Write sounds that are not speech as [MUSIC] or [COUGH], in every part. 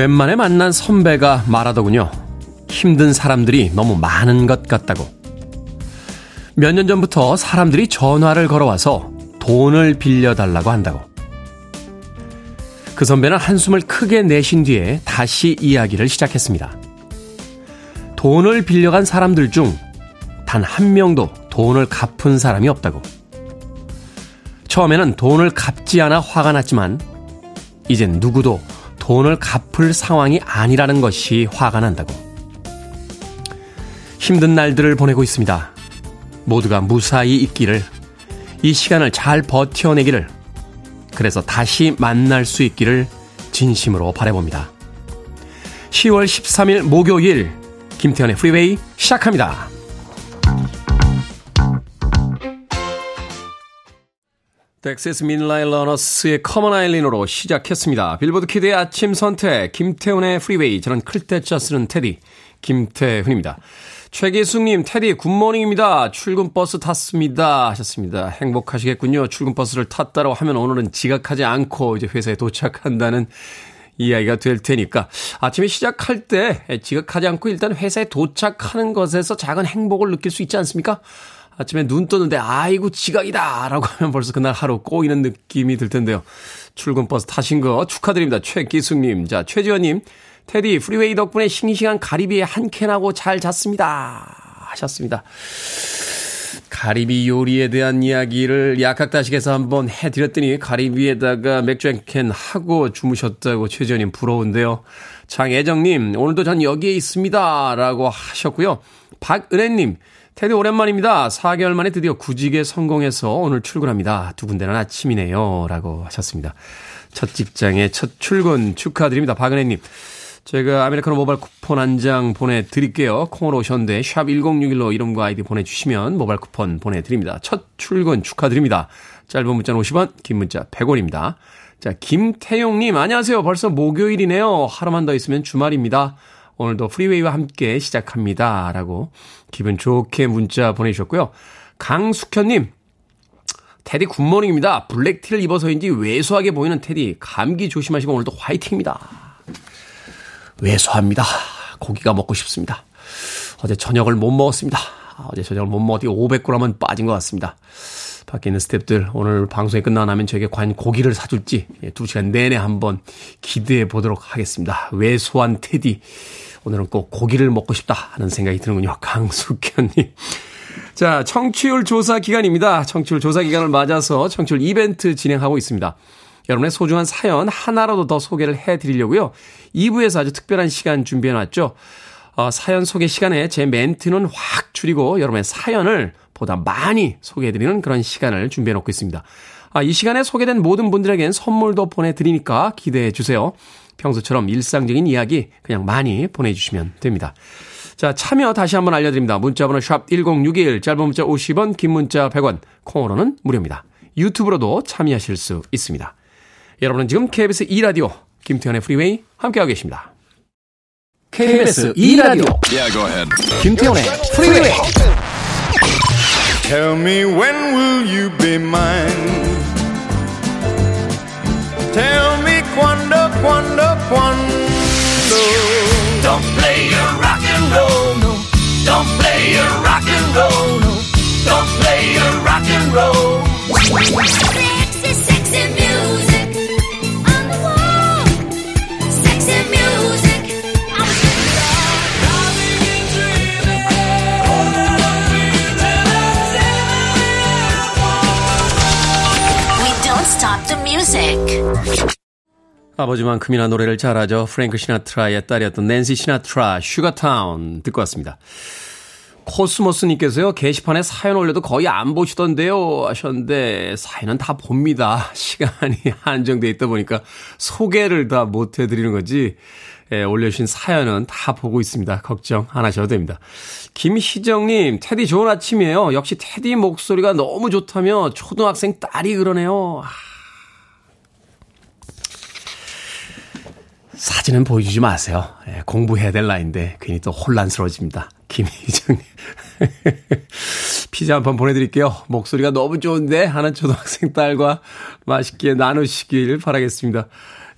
오랜만에 만난 선배가 말하더군요. 힘든 사람들이 너무 많은 것 같다고. 몇 년 전부터 사람들이 전화를 걸어와서 돈을 빌려달라고 한다고. 그 선배는 한숨을 크게 내신 뒤에 다시 이야기를 시작했습니다. 돈을 빌려간 사람들 중 단 한 명도 돈을 갚은 사람이 없다고. 처음에는 돈을 갚지 않아 화가 났지만, 이젠 누구도 돈을 갚을 상황이 아니라는 것이 화가 난다고. 힘든 날들을 보내고 있습니다. 모두가 무사히 있기를, 이 시간을 잘 버텨내기를, 그래서 다시 만날 수 있기를 진심으로 바라봅니다. 10월 13일 목요일, 김태현의 프리웨이 시작합니다. Dexys Midnight Runners의 Come On Eileen으로 시작했습니다. 빌보드 키드의 아침 선택, 김태훈의 프리웨이, 저는 클 태 자 쓰는 테디, 김태훈입니다. 최기숙님, 테디, good morning입니다. 출근 버스 탔습니다. 하셨습니다. 행복하시겠군요. 출근 버스를 탔다고 하면 오늘은 지각하지 않고 이제 회사에 도착한다는 이야기가 될 테니까 아침에 시작할 때 지각하지 않고 일단 회사에 도착하는 것에서 작은 행복을 느낄 수 있지 않습니까? 아침에 눈 떴는데 아이고 지각이다 라고 하면 벌써 그날 하루 꼬이는 느낌이 들 텐데요. 출근 버스 타신 거 축하드립니다. 최기숙님. 자, 최지원님. 테디, 프리웨이 덕분에 싱싱한 가리비에 한 캔하고 잘 잤습니다. 하셨습니다. 가리비 요리에 대한 이야기를 박학다식에서 한번 해드렸더니 가리비에다가 맥주 한 캔 하고 주무셨다고 최지원님 부러운데요. 장애정님, 오늘도 전 여기에 있습니다. 라고 하셨고요. 박은혜님, 테디 오랜만입니다. 4개월 만에 드디어 구직에 성공해서 오늘 출근합니다. 두 군데는 아침이네요. 라고 하셨습니다. 첫 직장에 첫 출근 축하드립니다. 박은혜님. 제가 아메리카노 모바일 쿠폰 한 장 보내드릴게요. 콩으로 오셨는데 샵 1061로 이름과 아이디 보내주시면 모바일 쿠폰 보내드립니다. 첫 출근 축하드립니다. 짧은 문자는 50원, 긴 문자 100원입니다. 자, 김태용님 안녕하세요. 벌써 목요일이네요. 하루만 더 있으면 주말입니다. 오늘도 프리웨이와 함께 시작합니다. 라고 기분 좋게 문자 보내주셨고요. 강숙현님, 테디 굿모닝입니다. 블랙티를 입어서인지 왜소하게 보이는 테디, 감기 조심하시고 오늘도 화이팅입니다. 왜소합니다. 고기가 먹고 싶습니다. 어제 저녁을 못 먹었습니다. 어제 저녁을 못 먹었더니 500g은 빠진 것 같습니다. 밖에 있는 스탭들 오늘 방송이 끝나고 나면 저에게 과연 고기를 사줄지 예, 두 시간 내내 한번 기대해 보도록 하겠습니다. 왜소한 테디. 오늘은 꼭 고기를 먹고 싶다 하는 생각이 드는군요. 강숙현님. 자, 청취율 조사 기간입니다. 청취율 조사 기간을 맞아서 청취율 이벤트 진행하고 있습니다. 여러분의 소중한 사연 하나라도 더 소개를 해 드리려고요. 2부에서 아주 특별한 시간 준비해 놨죠. 어, 사연 소개 시간에 제 멘트는 확 줄이고 여러분의 사연을 보다 많이 소개해 드리는 그런 시간을 준비해 놓고 있습니다. 아, 이 시간에 소개된 모든 분들에겐 선물도 보내드리니까 기대해 주세요. 평소처럼 일상적인 이야기 그냥 많이 보내주시면 됩니다. 자, 참여 다시 한번 알려드립니다. 문자번호 샵 1061, 짧은 문자 50원, 긴 문자 100원, 콩으로는 무료입니다. 유튜브로도 참여하실 수 있습니다. 여러분은 지금 KBS 2라디오 김태훈의 프리웨이 함께하고 계십니다. KBS 2라디오 예, 김태훈의 프리웨이 Tell me when will you be mine Tell me quando, quando, quando. Don't play your rock and roll, no. Don't play your rock and roll, no. Don't play your rock and roll. Sexy, sexy music 아버지만큼이나 노래를 잘하죠. 프랭크 시나트라의 딸이었던 낸시 시나트라, Sugar Town 듣고 왔습니다. 코스모스님께서요, 게시판에 사연 올려도 거의 안 보시던데요. 하셨는데, 사연은 다 봅니다. [LAUGHS] 시간이 한정돼 있다 보니까 소개를 다 못 해드리는 거지. 예, 올려주신 사연은 다 보고 있습니다. 걱정 안 하셔도 됩니다. 김희정님, 테디 좋은 아침이에요. 역시 테디 목소리가 너무 좋다며 초등학생 딸이 그러네요. 아. 사진은 보여주지 마세요. 예, 공부해야 될 나이인데 괜히 또 혼란스러워집니다. 김희정님. [LAUGHS] 피자 한 판 보내드릴게요. 목소리가 너무 좋은데 하는 초등학생 딸과 맛있게 나누시길 바라겠습니다.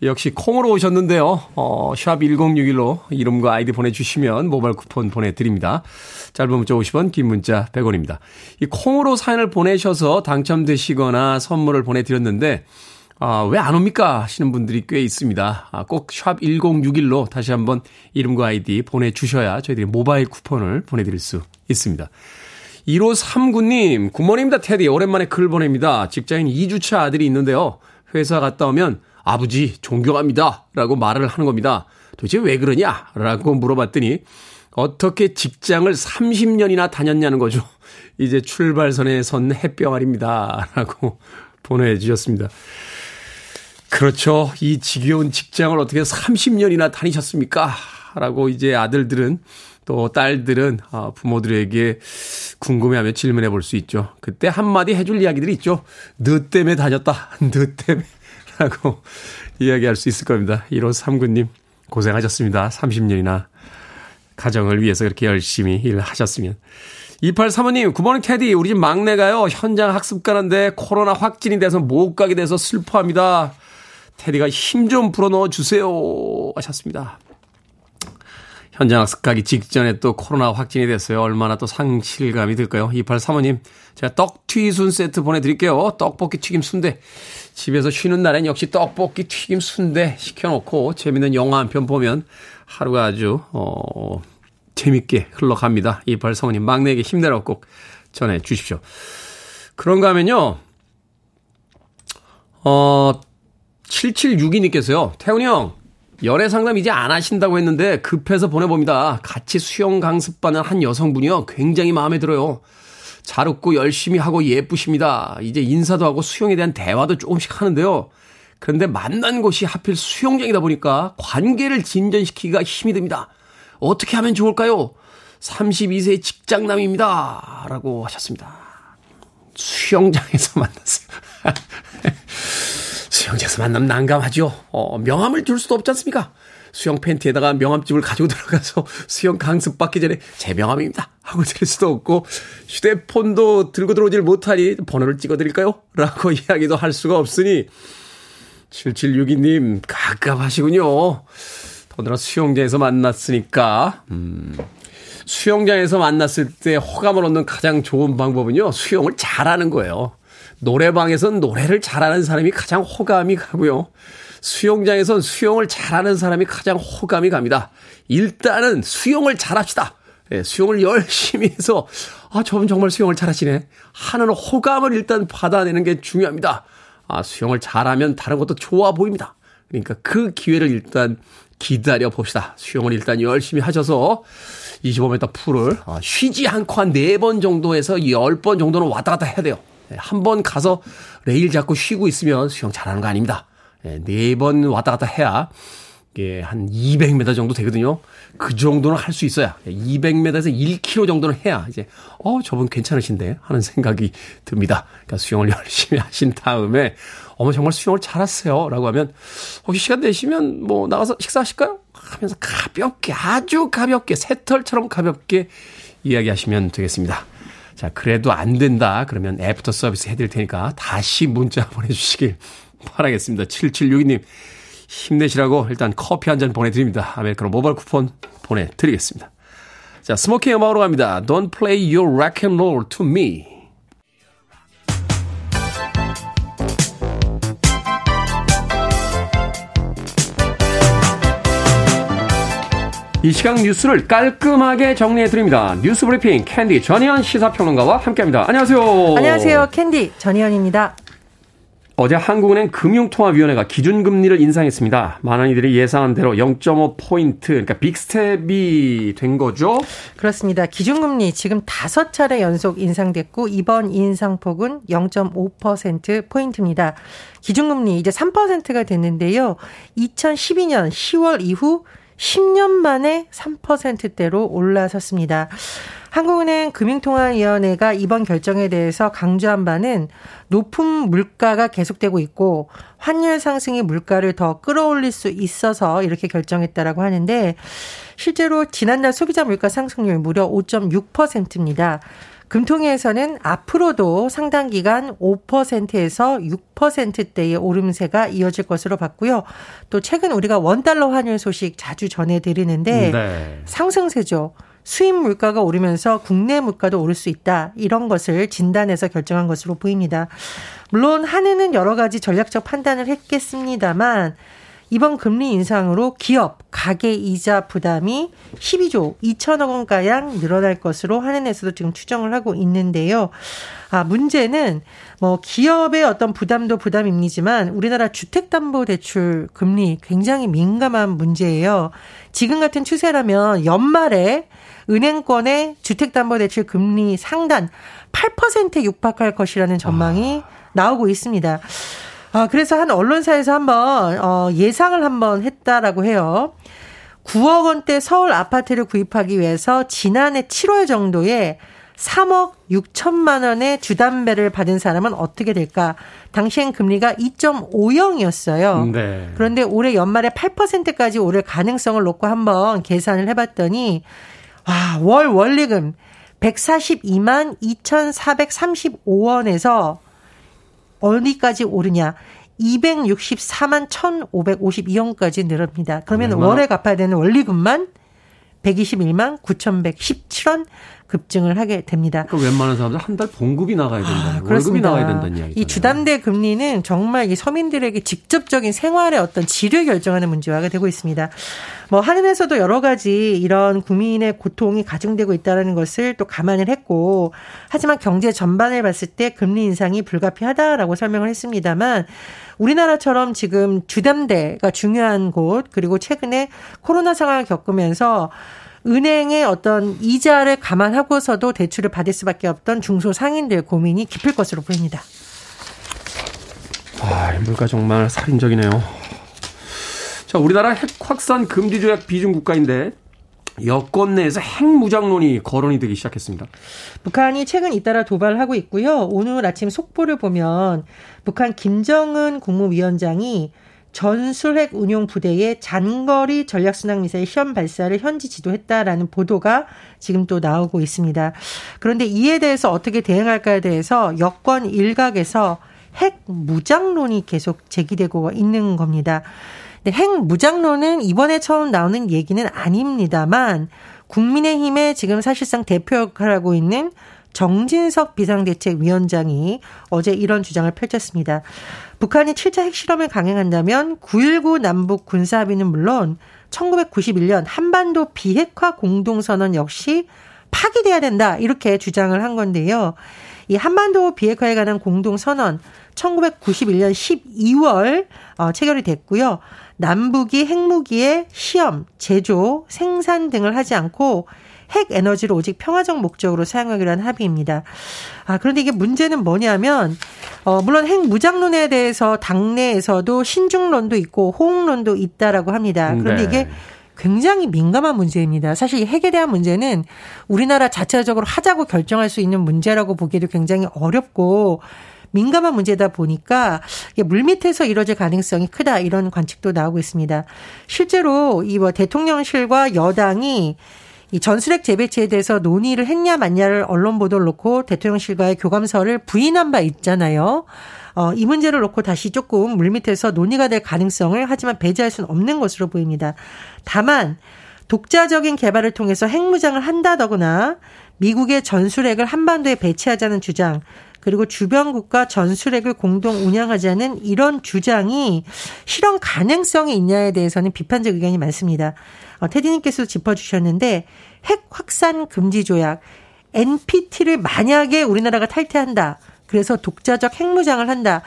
역시 콩으로 오셨는데요. 어, 샵 1061로 이름과 아이디 보내주시면 모바일 쿠폰 보내드립니다. 짧은 문자 50원, 긴 문자 100원입니다. 이 콩으로 사연을 보내셔서 당첨되시거나 선물을 보내드렸는데, 아, 왜 안 옵니까? 하시는 분들이 꽤 있습니다. 아, 꼭 샵 1061로 다시 한번 이름과 아이디 보내주셔야 저희들이 모바일 쿠폰을 보내드릴 수 있습니다. 1539님, 굿모닝입니다, 테디. 오랜만에 글 보냅니다. 직장인 2주차 아들이 있는데요. 회사 갔다 오면 아버지 존경합니다. 라고 말을 하는 겁니다. 도대체 왜 그러냐? 라고 물어봤더니 어떻게 직장을 30년이나 다녔냐는 거죠. 이제 출발선에 선 햇병아리입니다. [LAUGHS] 라고 보내주셨습니다. 그렇죠. 이 지겨운 직장을 어떻게 30년이나 다니셨습니까? 라고 이제 아들들은 또 딸들은 아, 부모들에게 궁금해하며 질문해 볼 수 있죠. 그때 한마디 해줄 이야기들이 있죠. 너 때문에 다녔다. [LAUGHS] 너 때문에. [LAUGHS] 라고 이야기할 수 있을 겁니다. 1호 3구님 고생하셨습니다. 30년이나 가정을 위해서 그렇게 열심히 일하셨으면. 2835님, 굿모닝 테디. 우리 집 막내가요. 현장 학습 가는데 코로나 확진이 돼서 못 가게 돼서 슬퍼합니다. 테디가 힘 좀 불어넣어 주세요. 하셨습니다. 현장 학습 가기 직전에 또 코로나 확진이 됐어요. 얼마나 또 상실감이 들까요? 2835님, 제가 떡튀순 세트 보내드릴게요. 떡볶이 튀김 순대. 집에서 쉬는 날엔 역시 떡볶이 튀김 순대 시켜놓고 재밌는 영화 한 편 보면 하루가 아주, 어, 재밌게 흘러갑니다. 2835님, 막내에게 힘내라고 꼭 전해 주십시오. 그런가 하면요, 어, 7762님께서요, 태훈이 형, 연애 상담 이제 안 하신다고 했는데 급해서 보내봅니다. 같이 수영 강습받는 한 여성분이요. 굉장히 마음에 들어요. 잘 웃고 열심히 하고 예쁘십니다. 이제 인사도 하고 수영에 대한 대화도 조금씩 하는데요. 그런데 만난 곳이 하필 수영장이다 보니까 관계를 진전시키기가 힘이 듭니다. 어떻게 하면 좋을까요? 32세 직장남입니다. 라고 하셨습니다. 수영장에서 [LAUGHS] 만났어요. 수영장에서 만나면 난감하죠. 어, 명함을 줄 수도 없지 않습니까? 수영 팬티에다가 명함집을 가지고 들어가서 수영 강습 받기 전에 제 명함입니다. 하고 드릴 수도 없고 휴대폰도 들고 들어오질 못하니 번호를 찍어 드릴까요? 라고 [LAUGHS] 이야기도 할 수가 없으니 7762님 가깝하시군요. 더더나 수영장에서 만났으니까 음, 수영장에서 만났을 때 호감을 얻는 가장 좋은 방법은요. 수영을 잘하는 거예요. 노래방에선 노래를 잘하는 사람이 가장 호감이 가고요. 수영장에선 수영을 잘하는 사람이 가장 호감이 갑니다. 일단은 수영을 잘합시다. 예, 수영을 열심히 해서 아 저분 정말 수영을 잘하시네 하는 호감을 일단 받아내는 게 중요합니다. 아 수영을 잘하면 다른 것도 좋아 보입니다. 그러니까 그 기회를 일단 기다려 봅시다. 수영을 일단 열심히 하셔서 25m 풀을 아, 쉬지 않고 한 4번 정도에서 10번 정도는 왔다 갔다 해야 돼요. 예, 한번 가서 레일 잡고 쉬고 있으면 수영 잘하는 거 아닙니다. 예, 네번 왔다 갔다 해야 이게 한 200m 정도 되거든요. 그 정도는 할 수 있어야 200m에서 1km 정도는 해야 이제 어 저분 괜찮으신데 하는 생각이 듭니다. 그러니까 수영을 [LAUGHS] 열심히 하신 다음에 어머 정말 수영을 잘하세요라고 하면 혹시 시간 되시면 뭐 나가서 식사하실까요? 하면서 가볍게 아주 가볍게 새털처럼 가볍게 이야기하시면 되겠습니다. 자, 그래도 안 된다. 그러면 애프터 서비스 해드릴 테니까 다시 문자 [LAUGHS] 보내주시길 바라겠습니다. 7762님, 힘내시라고 일단 커피 한 잔 보내드립니다. 아메리카노 모바일 쿠폰 보내드리겠습니다. 자, 스모키 음악으로 갑니다. Don't play your rock and roll to me. 이 시각 뉴스를 깔끔하게 정리해 드립니다. 뉴스 브리핑 캔디 전희연 시사평론가와 함께합니다. 안녕하세요. 안녕하세요. 캔디 전희연입니다. 어제 한국은행 금융통화위원회가 기준금리를 인상했습니다. 많은 이들이 예상한 대로 0.5포인트, 그러니까 빅스텝이 된 거죠? 그렇습니다. 기준금리 지금 다섯 차례 연속 인상됐고, 이번 인상폭은 0.5%포인트입니다. 기준금리 이제 3%가 됐는데요. 2012년 10월 이후 10년 만에 3%대로 올라섰습니다. 한국은행 금융통화위원회가 이번 결정에 대해서 강조한 바는 높은 물가가 계속되고 있고 환율 상승이 물가를 더 끌어올릴 수 있어서 이렇게 결정했다라고 하는데 실제로 지난달 소비자 물가 상승률 무려 5.6%입니다. 금통위에서는 앞으로도 상당 기간 5%에서 6%대의 오름세가 이어질 것으로 봤고요. 또 최근 우리가 원달러 환율 소식 자주 전해드리는데 네. 상승세죠. 수입 물가가 오르면서 국내 물가도 오를 수 있다. 이런 것을 진단해서 결정한 것으로 보입니다. 물론 한은은 여러 가지 전략적 판단을 했겠습니다만 이번 금리 인상으로 기업 가계 이자 부담이 12조 2천억 원가량 늘어날 것으로 한은에서도 지금 추정을 하고 있는데요. 아, 문제는 뭐 기업의 어떤 부담도 부담입니지만 우리나라 주택담보대출 금리 굉장히 민감한 문제예요. 지금 같은 추세라면 연말에 은행권의 주택담보대출 금리 상단 8%에 육박할 것이라는 전망이 아. 나오고 있습니다. 아, 그래서 한 언론사에서 한번 어, 예상을 한번 했다라고 해요. 9억 원대 서울 아파트를 구입하기 위해서 지난해 7월 정도에 3억 6천만 원의 주담배를 받은 사람은 어떻게 될까? 당시엔 금리가 2.50이었어요. 네. 그런데 올해 연말에 8%까지 오를 가능성을 놓고 한번 계산을 해봤더니 아, 월 원리금 142만 2,435원에서 어디까지 오르냐? 264만 1,552원까지 늘어납니다. 그러면 얼마? 월에 갚아야 되는 원리금만 121만 9,117원 급증을 하게 됩니다. 그러니까 웬만한 사람들 한 달 봉급이 나가야 된다. 아, 월급이 나가야 된다는 이야기. 이 주담대 금리는 정말 이 서민들에게 직접적인 생활의 어떤 질을 결정하는 문제화가 되고 있습니다. 뭐 하늘에서도 여러 가지 이런 국민의 고통이 가중되고 있다는 것을 또 감안을 했고 하지만 경제 전반을 봤을 때 금리 인상이 불가피하다라고 설명을 했습니다만 우리나라처럼 지금 주담대가 중요한 곳 그리고 최근에 코로나 상황을 겪으면서 은행의 어떤 이자를 감안하고서도 대출을 받을 수밖에 없던 중소상인들 고민이 깊을 것으로 보입니다. 아, 물가 정말 살인적이네요. 자, 우리나라 핵 확산 금지 조약 비중 국가인데 여권 내에서 핵무장론이 거론이 되기 시작했습니다. 북한이 최근 잇따라 도발을 하고 있고요. 오늘 아침 속보를 보면 북한 김정은 국무위원장이 전술핵 운용 부대의 장거리 전략 순항 미사일 시험 발사를 현지 지도했다라는 보도가 지금 또 나오고 있습니다. 그런데 이에 대해서 어떻게 대응할까에 대해서 여권 일각에서 핵 무장론이 계속 제기되고 있는 겁니다. 핵 무장론은 이번에 처음 나오는 얘기는 아닙니다만 국민의힘의 지금 사실상 대표 역할을 하고 있는 정진석 비상대책위원장이 어제 이런 주장을 펼쳤습니다. 북한이 7차 핵실험을 강행한다면 9.19 남북 군사합의는 물론 1991년 한반도 비핵화 공동선언 역시 파기돼야 된다. 이렇게 주장을 한 건데요. 이 한반도 비핵화에 관한 공동선언 1991년 12월 어, 체결이 됐고요. 남북이 핵무기의 시험, 제조, 생산 등을 하지 않고 핵 에너지를 오직 평화적 목적으로 사용하기로 한 합의입니다. 아, 그런데 이게 문제는 뭐냐면, 어, 물론 핵 무장론에 대해서 당내에서도 신중론도 있고 호응론도 있다라고 합니다. 그런데 네. 이게 굉장히 민감한 문제입니다. 사실 핵에 대한 문제는 우리나라 자체적으로 하자고 결정할 수 있는 문제라고 보기에도 굉장히 어렵고 민감한 문제다 보니까 물밑에서 이뤄질 가능성이 크다 이런 관측도 나오고 있습니다. 실제로 이뭐 대통령실과 여당이 이 전술핵 재배치에 대해서 논의를 했냐 맞냐를 언론 보도를 놓고 대통령실과의 교감서를 부인한 바 있잖아요. 어, 이 문제를 놓고 다시 조금 물밑에서 논의가 될 가능성을 하지만 배제할 수는 없는 것으로 보입니다. 다만 독자적인 개발을 통해서 핵무장을 한다더구나 미국의 전술핵을 한반도에 배치하자는 주장 그리고 주변 국가 전술핵을 공동 운영하자는 이런 주장이 실현 가능성이 있냐에 대해서는 비판적 의견이 많습니다. 어, 테디님께서 짚어주셨는데 핵 확산 금지 조약 NPT를 만약에 우리나라가 탈퇴한다. 그래서 독자적 핵무장을 한다.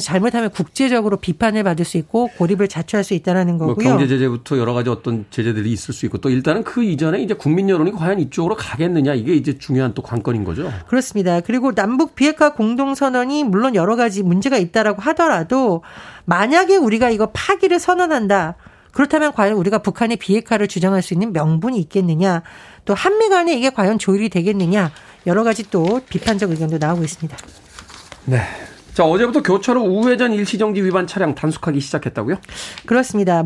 잘못하면 국제적으로 비판을 받을 수 있고 고립을 자초할 수 있다라는 뭐 거고요. 뭐 경제 제재부터 여러 가지 어떤 제재들이 있을 수 있고 또 일단은 그 이전에 이제 국민 여론이 과연 이쪽으로 가겠느냐 이게 이제 중요한 또 관건인 거죠. 그렇습니다. 그리고 남북 비핵화 공동 선언이 물론 여러 가지 문제가 있다라고 하더라도 만약에 우리가 이거 파기를 선언한다. 그렇다면 과연 우리가 북한의 비핵화를 주장할 수 있는 명분이 있겠느냐? 또 한미 간에 이게 과연 조율이 되겠느냐? 여러 가지 또 비판적 의견도 나오고 있습니다. 네. 자, 어제부터 교차로 우회전 일시정지 위반 차량 단속하기 시작했다고요? 그렇습니다.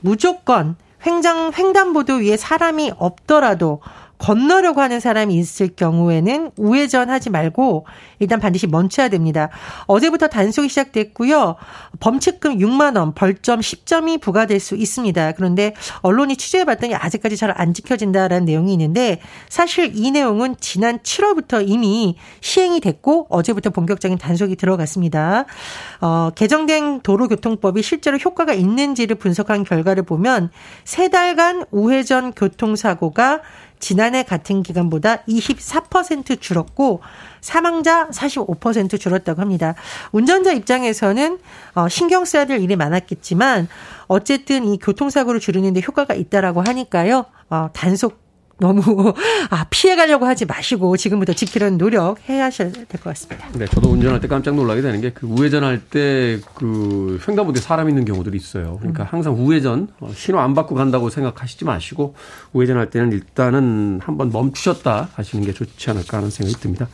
무조건 횡장, 횡단보도 위에 사람이 없더라도 건너려고 하는 사람이 있을 경우에는 우회전하지 말고 일단 반드시 멈춰야 됩니다. 어제부터 단속이 시작됐고요. 범칙금 6만 원, 벌점 10점이 부과될 수 있습니다. 그런데 언론이 취재해봤더니 아직까지 잘 안 지켜진다라는 내용이 있는데 사실 이 내용은 지난 7월부터 이미 시행이 됐고 어제부터 본격적인 단속이 들어갔습니다. 어, 개정된 도로교통법이 실제로 효과가 있는지를 분석한 결과를 보면 세 달간 우회전 교통사고가 지난해 같은 기간보다 24% 줄었고 사망자 45% 줄었다고 합니다. 운전자 입장에서는 어, 신경 써야 될 일이 많았겠지만 어쨌든 이 교통사고를 줄이는데 효과가 있다라고 하니까요. 어, 단속 너무 [LAUGHS] 아 피해 가려고 하지 마시고 지금부터 지키려는 노력 해야 될 것 같습니다. 네, 저도 운전할 때 깜짝 놀라게 되는 게 그 우회전할 때 그 횡단보도에 사람 있는 경우들이 있어요. 그러니까 음. 항상 우회전 어, 신호 안 받고 간다고 생각하시지 마시고 우회전할 때는 일단은 한번 멈추셨다 하시는 게 좋지 않을까 하는 생각이 듭니다.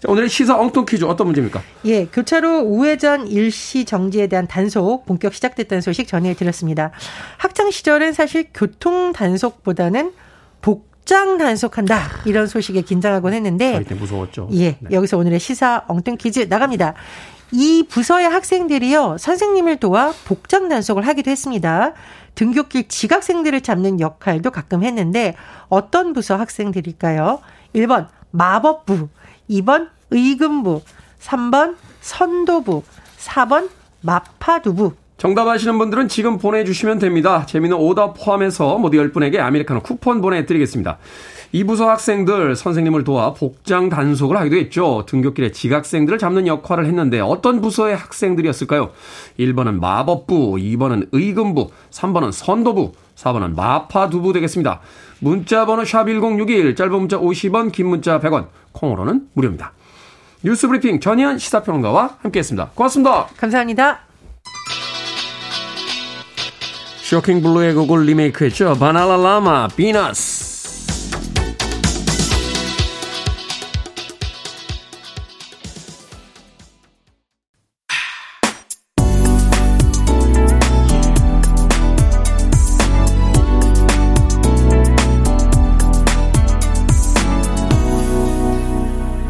자, 오늘의 시사 엉뚱 퀴즈 어떤 문제입니까? 예, 교차로 우회전 일시 정지에 대한 단속 본격 시작됐다는 소식 전해드렸습니다. 학창 시절은 사실 교통 단속보다는 복장 단속한다 이런 소식에 긴장하곤 했는데 저희 때 무서웠죠. 예, 네. 여기서 오늘의 시사 엉뚱 퀴즈 나갑니다. 이 부서의 학생들이요 선생님을 도와 복장 단속을 하기도 했습니다. 등굣길 지각생들을 잡는 역할도 가끔 했는데 어떤 부서 학생들일까요? 1번 마법부, 2번 의금부, 3번 선도부, 4번 마파두부. 정답 아시는 분들은 지금 보내주시면 됩니다. 재미는 오답 포함해서 모두 10분에게 아메리카노 쿠폰 보내드리겠습니다. 이 부서 학생들 선생님을 도와 복장 단속을 하기도 했죠. 등교길에 지각생들을 잡는 역할을 했는데 어떤 부서의 학생들이었을까요? 1번은 마법부, 2번은 의금부, 3번은 선도부, 4번은 마파두부 되겠습니다. 문자 번호 샵1061 짧은 문자 50원 긴 문자 100원 콩으로는 무료입니다. 뉴스브리핑 전희연 시사평론가와 함께했습니다. 고맙습니다. 감사합니다. 쇼킹 블루의 곡을 리메이크했죠. 바나나 라마, 비너스.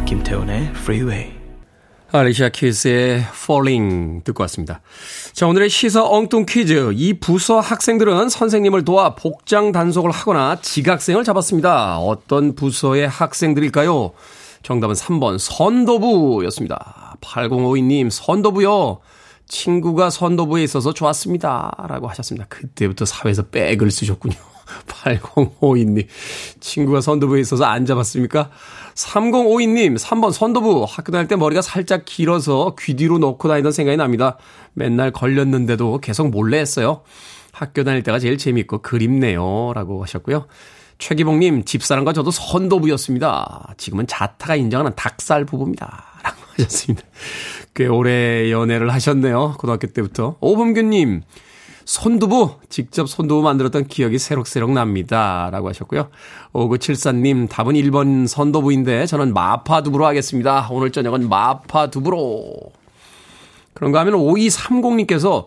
김태훈의 Freeway. 알리샤 키스의 Falling 듣고 왔습니다. 자, 오늘의 시사 엉뚱 퀴즈. 이 부서 학생들은 선생님을 도와 복장 단속을 하거나 지각생을 잡았습니다. 어떤 부서의 학생들일까요? 정답은 3번 선도부였습니다. 8052님, 선도부요. 친구가 선도부에 있어서 좋았습니다. 라고 하셨습니다. 그때부터 사회에서 백을 쓰셨군요. 8052님. 친구가 선도부에 있어서 안 잡았습니까? 3052님, 3번 선도부. 학교 다닐 때 머리가 살짝 길어서 귀 뒤로 놓고 다니던 생각이 납니다. 맨날 걸렸는데도 계속 몰래 했어요. 학교 다닐 때가 제일 재밌고 그립네요. 라고 하셨고요. 최기봉님, 집사람과 저도 선도부였습니다. 지금은 자타가 인정하는 닭살 부부입니다. 라고 하셨습니다. 꽤 오래 연애를 하셨네요. 고등학교 때부터. 오범규님, 손두부, 직접 손두부 만들었던 기억이 새록새록 납니다. 라고 하셨고요. 5974님, 답은 1번 선도부인데 저는 마파두부로 하겠습니다. 오늘 저녁은 마파두부로. 그런가 하면 5230님께서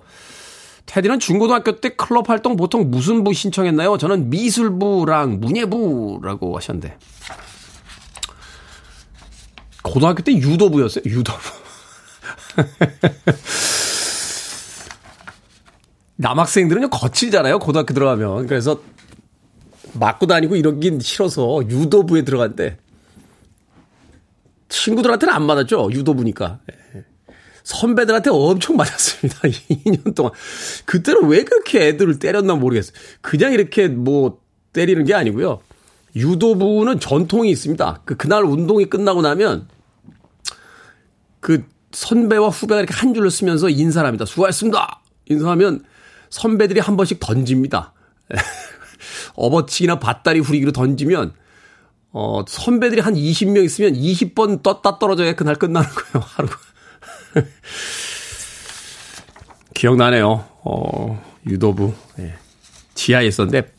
테디는 중고등학교 때 클럽 활동 보통 무슨 부 신청했나요? 저는 미술부랑 문예부라고 하셨는데. 고등학교 때 유도부였어요? 유도부. [LAUGHS] 남학생들은요 거칠잖아요 고등학교 들어가면. 그래서 맞고 다니고 이러긴 싫어서 유도부에 들어갔는데 친구들한테는 안 맞았죠 유도부니까. 예. 선배들한테 엄청 맞았습니다 [LAUGHS] 2년 동안. 그때는 왜 그렇게 애들을 때렸나 모르겠어요. 그냥 이렇게 뭐 때리는 게 아니고요. 유도부는 전통이 있습니다. 그 그날 운동이 끝나고 나면 그 선배와 후배가 이렇게 한 줄로 쓰면서 인사를 합니다. 수고하셨습니다! 인사하면 선배들이 한 번씩 던집니다. [LAUGHS] 업어치기나 밭다리 후리기로 던지면 어, 선배들이 한 20명 있으면 20번 떴다 떨어져야 그날 끝나는 거예요, [LAUGHS] 하루가. 기억나네요. 어, 유도부. 예. 지하에 있었는데,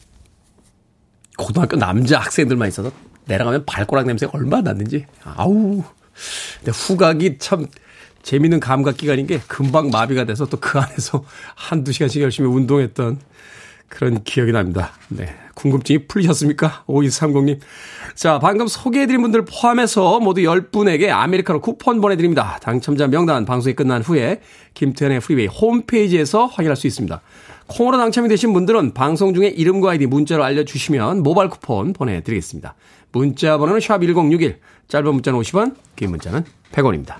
고등학교 남자 학생들만 있어서 내려가면 발꼬락 냄새가 얼마나 났는지. 아우. 근데 후각이 참 재밌는 감각 기간인 게 금방 마비가 돼서 또 그 안에서 [LAUGHS] 한두 시간씩 열심히 운동했던 그런 기억이 납니다. 네. 궁금증이 풀리셨습니까? 5230님. 자, 방금 소개해드린 분들 포함해서 모두 10분에게 아메리카노 쿠폰 보내드립니다. 당첨자 명단 방송이 끝난 후에 김태훈의 프리웨이 홈페이지에서 확인할 수 있습니다. 콩으로 당첨이 되신 분들은 방송 중에 이름과 아이디 문자로 알려주시면 모바일 쿠폰 보내드리겠습니다. 문자 번호는 샵1061, 짧은 문자는 50원, 긴 문자는 100원입니다.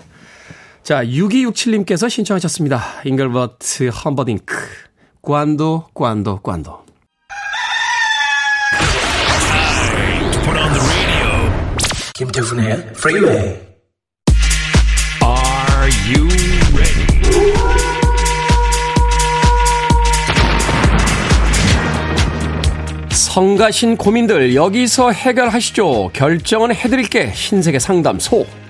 자, 6267님께서 신청하셨습니다. 잉글버트 험버딩크, 관도, 관도, 관도. 김태훈의 프리웨이 Are you ready? 성가신 고민들 여기서 해결하시죠. 결정은 해드릴게 신세계 상담소.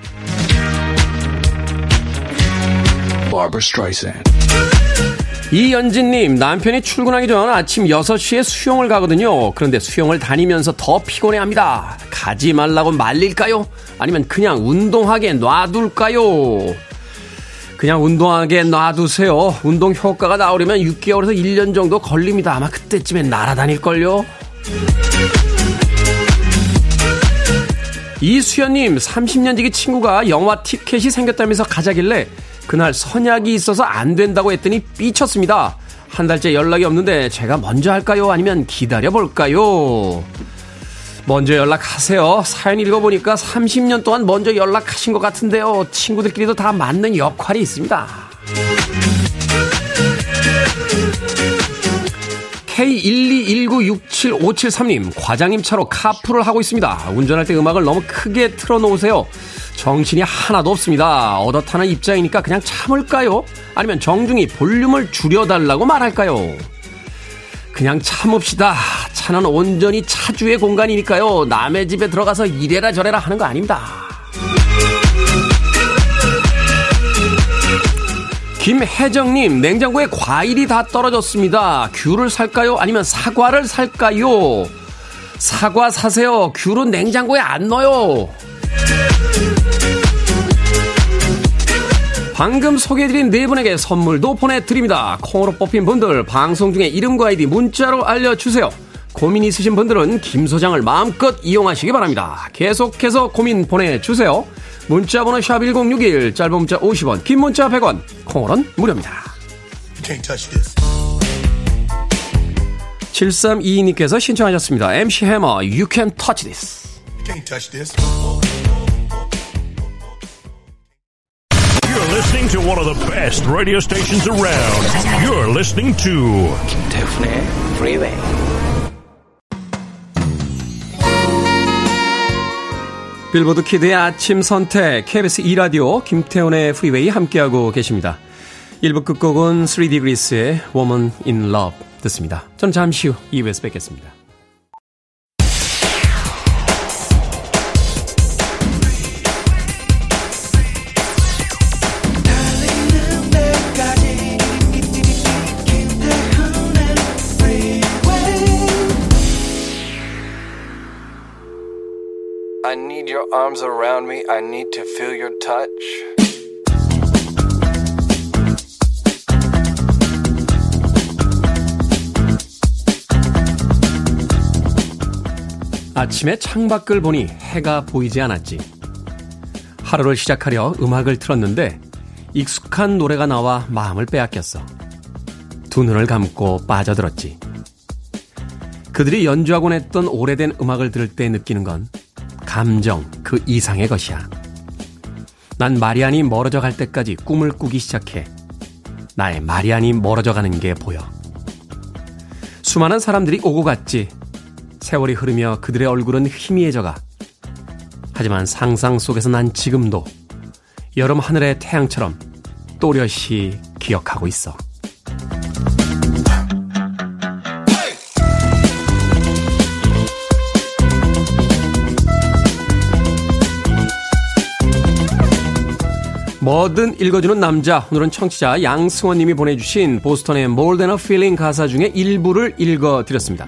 이연진님, 남편이 출근하기 전 아침 6시에 수영을 가거든요. 그런데 수영을 다니면서 더 피곤해 합니다. 가지 말라고 말릴까요? 아니면 그냥 운동하게 놔둘까요? 그냥 운동하게 놔두세요. 운동 효과가 나오려면 6개월에서 1년 정도 걸립니다. 아마 그때쯤엔 날아다닐걸요? 이수연님, 30년 지기 친구가 영화 티켓이 생겼다면서 가자길래 그날 선약이 있어서 안 된다고 했더니 삐쳤습니다. 한 달째 연락이 없는데 제가 먼저 할까요? 아니면 기다려볼까요? 먼저 연락하세요. 사연 읽어보니까 30년 동안 먼저 연락하신 것 같은데요. 친구들끼리도 다 맞는 역할이 있습니다. K121967573님, 과장님 차로 카풀을 하고 있습니다. 운전할 때 음악을 너무 크게 틀어놓으세요. 정신이 하나도 없습니다. 얻어타는 입장이니까 그냥 참을까요? 아니면 정중히 볼륨을 줄여달라고 말할까요? 그냥 참읍시다. 차는 온전히 차주의 공간이니까요. 남의 집에 들어가서 이래라 저래라 하는 거 아닙니다. 김혜정님, 냉장고에 과일이 다 떨어졌습니다. 귤을 살까요? 아니면 사과를 살까요? 사과 사세요. 귤은 냉장고에 안 넣어요. 방금 소개해드린 네 분에게 선물도 보내드립니다. 콩으로 뽑힌 분들 방송 중에 이름과 아이디 문자로 알려주세요. 고민 있으신 분들은 김 소장을 마음껏 이용하시기 바랍니다. 계속해서 고민 보내주세요. 문자번호 샵1061 짧은 문자 50원 긴 문자 100원 콩으로는 무료입니다. 7322님께서 신청하셨습니다. MC 해머 You Can Touch This. To one of the best radio stations around. You're listening to 김태훈의 Freeway. 빌보드 키드의 아침 선택 KBS 2 라디오 김태훈의 Freeway 함께하고 계십니다. 1부 끝곡은 3Degrees의 Woman in Love 듣습니다. 저는 잠시 후 2부에서 뵙겠습니다. Arms around me. I need to feel your touch. 아침에 창밖을 보니 해가 보이지 않았지. 하루를 시작하려 음악을 틀었는데 익숙한 노래가 나와 마음을 빼앗겼어. 두 눈을 감고 빠져들었지. 그들이 연주하곤 했던 오래된 음악을 들을 때 느끼는 건 감정 그 이상의 것이야. 난 마리안이 멀어져 갈 때까지 꿈을 꾸기 시작해. 나의 마리안이 멀어져 가는 게 보여. 수많은 사람들이 오고 갔지. 세월이 흐르며 그들의 얼굴은 희미해져가. 하지만 상상 속에서 난 지금도 여름 하늘의 태양처럼 또렷이 기억하고 있어. 뭐든 읽어주는 남자. 오늘은 청취자 양승원 님이 보내주신 보스턴의 More Than a Feeling 가사 중에 일부를 읽어드렸습니다.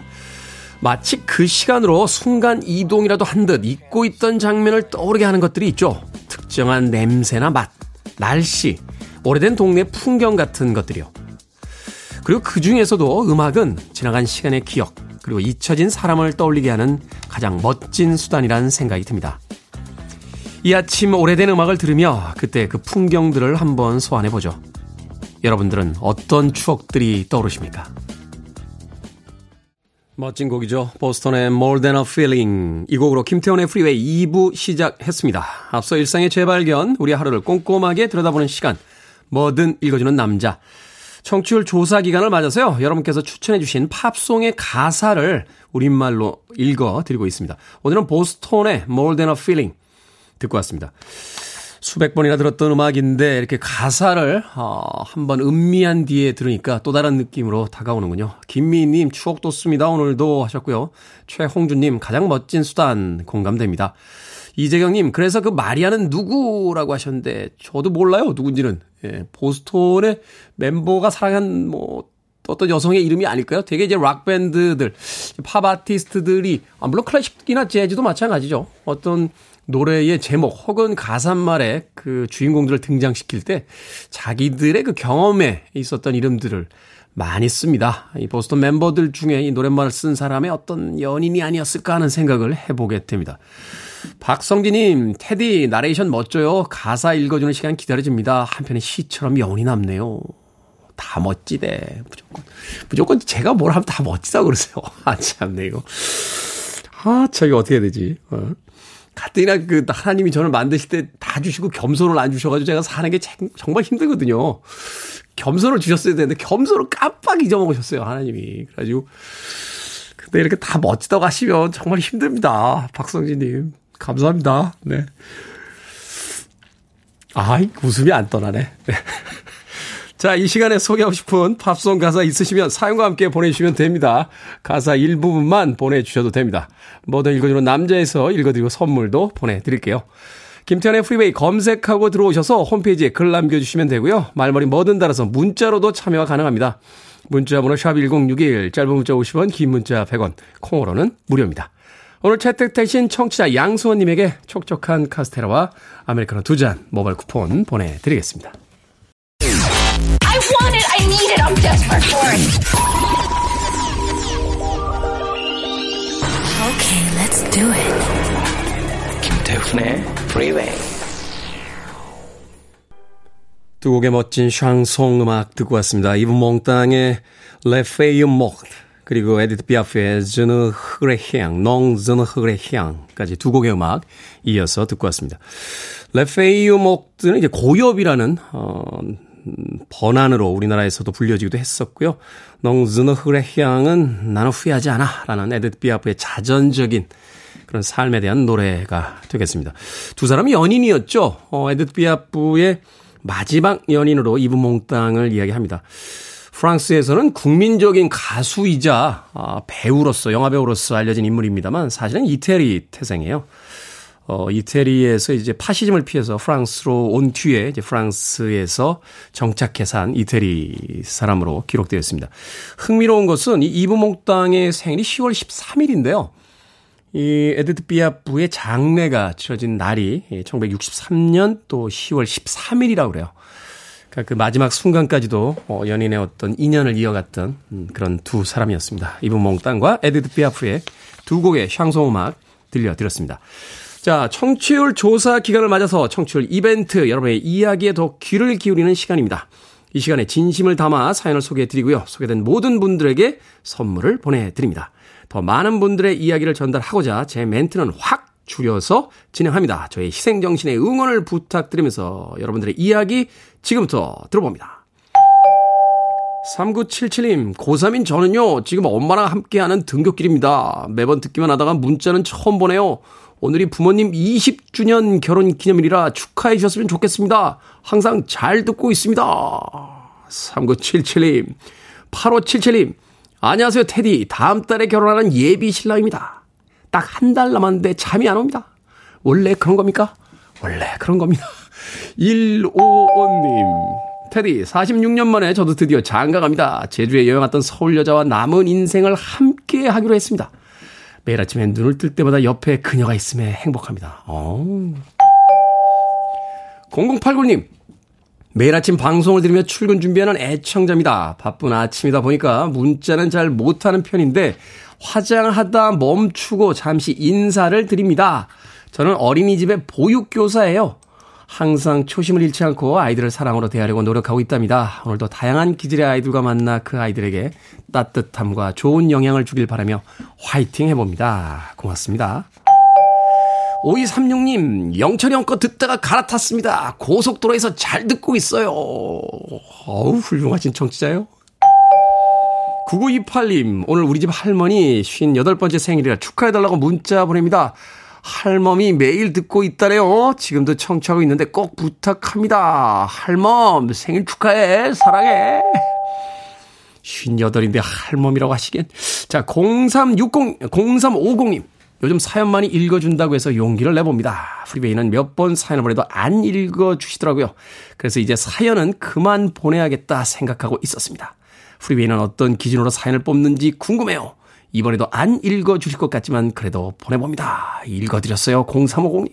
마치 그 시간으로 순간 이동이라도 한 듯 잊고 있던 장면을 떠오르게 하는 것들이 있죠. 특정한 냄새나 맛, 날씨, 오래된 동네 풍경 같은 것들이요. 그리고 그 중에서도 음악은 지나간 시간의 기억, 그리고 잊혀진 사람을 떠올리게 하는 가장 멋진 수단이라는 생각이 듭니다. 이 아침 오래된 음악을 들으며 그때 그 풍경들을 한번 소환해보죠. 여러분들은 어떤 추억들이 떠오르십니까? 멋진 곡이죠. 보스턴의 More Than a Feeling. 이 곡으로 김태훈의 프리웨이 2부 시작했습니다. 앞서 일상의 재발견, 우리 하루를 꼼꼼하게 들여다보는 시간. 뭐든 읽어주는 남자. 청취율 조사 기간을 맞아서요. 여러분께서 추천해주신 팝송의 가사를 우리말로 읽어드리고 있습니다. 오늘은 보스톤의 More Than a Feeling 듣고 왔습니다. 수백 번이나 들었던 음악인데 이렇게 가사를 어, 한번 음미한 뒤에 들으니까 또 다른 느낌으로 다가오는군요. 김미희님 추억 돋습니다. 오늘도 하셨고요. 최홍준님 가장 멋진 수단 공감됩니다. 이재경님 그래서 그 마리아는 누구라고 하셨는데 저도 몰라요 누군지는 예, 보스톤의 멤버가 사랑한 뭐 어떤 여성의 이름이 아닐까요? 되게 이제 락 밴드들, 팝 아티스트들이 아 물론 클래식이나 재즈도 마찬가지죠. 어떤 노래의 제목 혹은 가사말에 그 주인공들을 등장시킬 때 자기들의 그 경험에 있었던 이름들을 많이 씁니다. 이 보스턴 멤버들 중에 이 노랫말을 쓴 사람의 어떤 연인이 아니었을까 하는 생각을 해보게 됩니다. 박성진님, 테디, 나레이션 멋져요. 가사 읽어주는 시간 기다려집니다. 한편의 시처럼 여운이 남네요. 다 멋지대. 무조건. 무조건 제가 뭘 하면 다 멋지다 그러세요. [LAUGHS] 아, 참네, 이거. 아, 저 이거 어떻게 해야 되지? 어. 가뜩이나 그 하나님이 저를 만드실 때 다 주시고 겸손을 안 주셔가지고 제가 사는 게 정말 힘들거든요. 겸손을 주셨어야 되는데 겸손을 깜빡 잊어먹으셨어요, 하나님이. 그래가지고. 근데 이렇게 다 멋지다고 하시면 정말 힘듭니다. 박성진님. 감사합니다. 네. 아이, 웃음이 안 떠나네. 네. [LAUGHS] 자, 이 시간에 소개하고 싶은 팝송 가사 있으시면 사연과 함께 보내주시면 됩니다. 가사 일부분만 보내주셔도 됩니다. 뭐든 읽어주는 남자에서 읽어드리고 선물도 보내드릴게요. 김태훈의 프리웨이 검색하고 들어오셔서 홈페이지에 글 남겨주시면 되고요. 말머리 뭐든 달아서 문자로도 참여가 가능합니다. 문자 번호 샵1061, 짧은 문자 50원, 긴 문자 100원, 콩으로는 무료입니다. 오늘 채택되신 청취자 양수원님에게 촉촉한 카스테라와 아메리카노 두 잔 모바일 쿠폰 보내드리겠습니다. I want it. I need it. I'm desperate for it. Okay, let's do it. 김태훈의 Freeway. 두 곡의 멋진 샹송 음악 듣고 왔습니다. 이브 몽땅의 Les Feuilles Mortes 그리고 에디트 비아프의 Je ne regrette rien, Non je ne regrette rien까지 두 곡의 음악 이어서 듣고 왔습니다. 레페이유 목드는 이제 고엽이라는 어 번안으로 우리나라에서도 불려지기도 했었고요. 넝즈너 흐레 향은 나는 후회하지 않아 라는 에디트 비아프의 자전적인 그런 삶에 대한 노래가 되겠습니다. 두 사람이 연인이었죠. 어, 에디트 비아프의 마지막 연인으로 이브 몽땅을 이야기합니다. 프랑스에서는 국민적인 가수이자 아, 배우로서 영화 배우로서 알려진 인물입니다만 사실은 이태리 태생이에요. 어, 이태리에서 이제 파시즘을 피해서 프랑스로 온 뒤에 이제 프랑스에서 정착해 산 이태리 사람으로 기록되어 있습니다. 흥미로운 것은 이 이브몽땅의 생일이 10월 13일인데요. 이 에드트 비아프의 장례가 치러진 날이 1963년 또 10월 13일이라고 그래요. 그러니까 그 마지막 순간까지도 어, 연인의 어떤 인연을 이어갔던 음, 그런 두 사람이었습니다. 이브몽땅과 에드트 비아프의 두 곡의 샹송 음악 들려드렸습니다. 자, 청취율 조사 기간을 맞아서 청취율 이벤트 여러분의 이야기에 더 귀를 기울이는 시간입니다. 이 시간에 진심을 담아 사연을 소개해 드리고요. 소개된 모든 분들에게 선물을 보내 드립니다. 더 많은 분들의 이야기를 전달하고자 제 멘트는 확 줄여서 진행합니다. 저의 희생정신의 응원을 부탁드리면서 여러분들의 이야기 지금부터 들어봅니다. 3977님, 고3인 저는요, 지금 엄마랑 함께하는 등교길입니다. 매번 듣기만 하다가 문자는 처음 보내요. 오늘이 부모님 20주년 결혼 기념일이라 축하해 주셨으면 좋겠습니다. 항상 잘 듣고 있습니다. 3977님, 8577님, 안녕하세요, 테디. 다음 달에 결혼하는 예비 신랑입니다. 딱 한 달 남았는데 잠이 안 옵니다. 원래 그런 겁니까? 원래 그런 겁니다. 155님, 테디, 46년 만에 저도 드디어 장가 갑니다. 제주에 여행 왔던 서울 여자와 남은 인생을 함께 하기로 했습니다. 매일 아침에 눈을 뜰 때마다 옆에 그녀가 있음에 행복합니다. 어. 0089님, 매일 아침 방송을 들으며 출근 준비하는 애청자입니다. 바쁜 아침이다 보니까 문자는 잘 못하는 편인데 화장하다 멈추고 잠시 인사를 드립니다. 저는 어린이집의 보육교사예요. 항상 초심을 잃지 않고 아이들을 사랑으로 대하려고 노력하고 있답니다. 오늘도 다양한 기질의 아이들과 만나 그 아이들에게 따뜻함과 좋은 영향을 주길 바라며 화이팅 해봅니다. 고맙습니다. 5236님, 영철이 형 거 듣다가 갈아탔습니다. 고속도로에서 잘 듣고 있어요. 어우, 훌륭하신 청취자요. 9928님, 오늘 우리 집 할머니 58번째 생일이라 축하해달라고 문자 보냅니다. 할멈이 매일 듣고 있다래요. 지금도 청취하고 있는데 꼭 부탁합니다. 할멈, 생일 축하해. 사랑해. 58인데 할멈이라고 하시긴. 자, 0360, 0350님. 요즘 사연 많이 읽어준다고 해서 용기를 내봅니다. 프리베이는 몇 번 사연을 보내도 안 읽어주시더라고요. 그래서 이제 사연은 그만 보내야겠다 생각하고 있었습니다. 프리베이는 어떤 기준으로 사연을 뽑는지 궁금해요. 이번에도 안 읽어주실 것 같지만 그래도 보내봅니다. 읽어드렸어요. 0350님.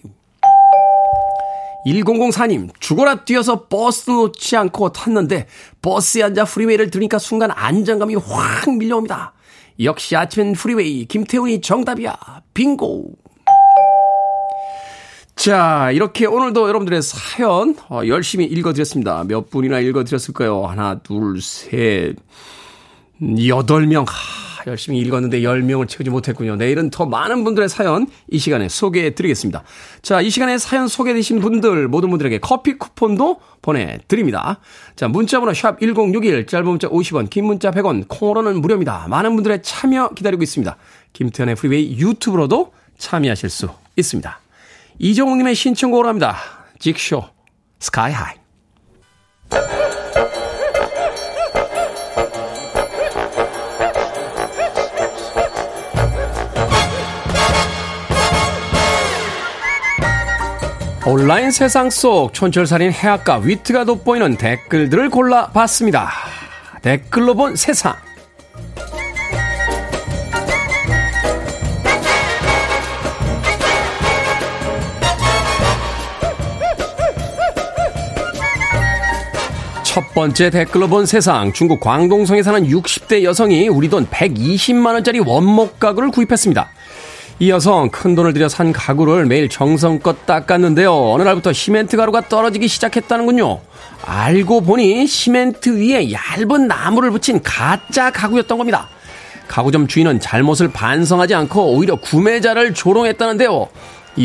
1004님, 죽어라 뛰어서 버스 놓지 않고 탔는데 버스에 앉아 프리웨이를 들으니까 순간 안정감이 확 밀려옵니다. 역시 아침엔 프리웨이 김태훈이 정답이야. 빙고. 자, 이렇게 오늘도 여러분들의 사연 어, 열심히 읽어드렸습니다. 몇 분이나 읽어드렸을까요? 하나, 둘, 셋, 여덟 명. 열심히 읽었는데 10명을 채우지 못했군요. 내일은 더 많은 분들의 사연 이 시간에 소개해 드리겠습니다. 자, 이 시간에 사연 소개되신 분들, 모든 분들에게 커피 쿠폰도 보내드립니다. 자, 문자번호 샵 1061, 짧은 문자 50원, 긴 문자 100원, 콩으로는 무료입니다. 많은 분들의 참여 기다리고 있습니다. 김태훈의 프리웨이 유튜브로도 참여하실 수 있습니다. 이정욱님의 신청곡으로 합니다. Jigsaw, Sky High. 온라인 세상 속 촌철살인 해악과 위트가 돋보이는 댓글들을 골라봤습니다. 댓글로 본 세상. 첫 번째 댓글로 본 세상. 중국 광동성에 사는 60대 여성이 우리 돈 120만원짜리 원목 가구를 구입했습니다. 이 여성 큰 돈을 들여 산 가구를 매일 정성껏 닦았는데요. 어느 날부터 시멘트 가루가 떨어지기 시작했다는군요. 알고 보니 시멘트 위에 얇은 나무를 붙인 가짜 가구였던 겁니다. 가구점 주인은 잘못을 반성하지 않고 오히려 구매자를 조롱했다는데요.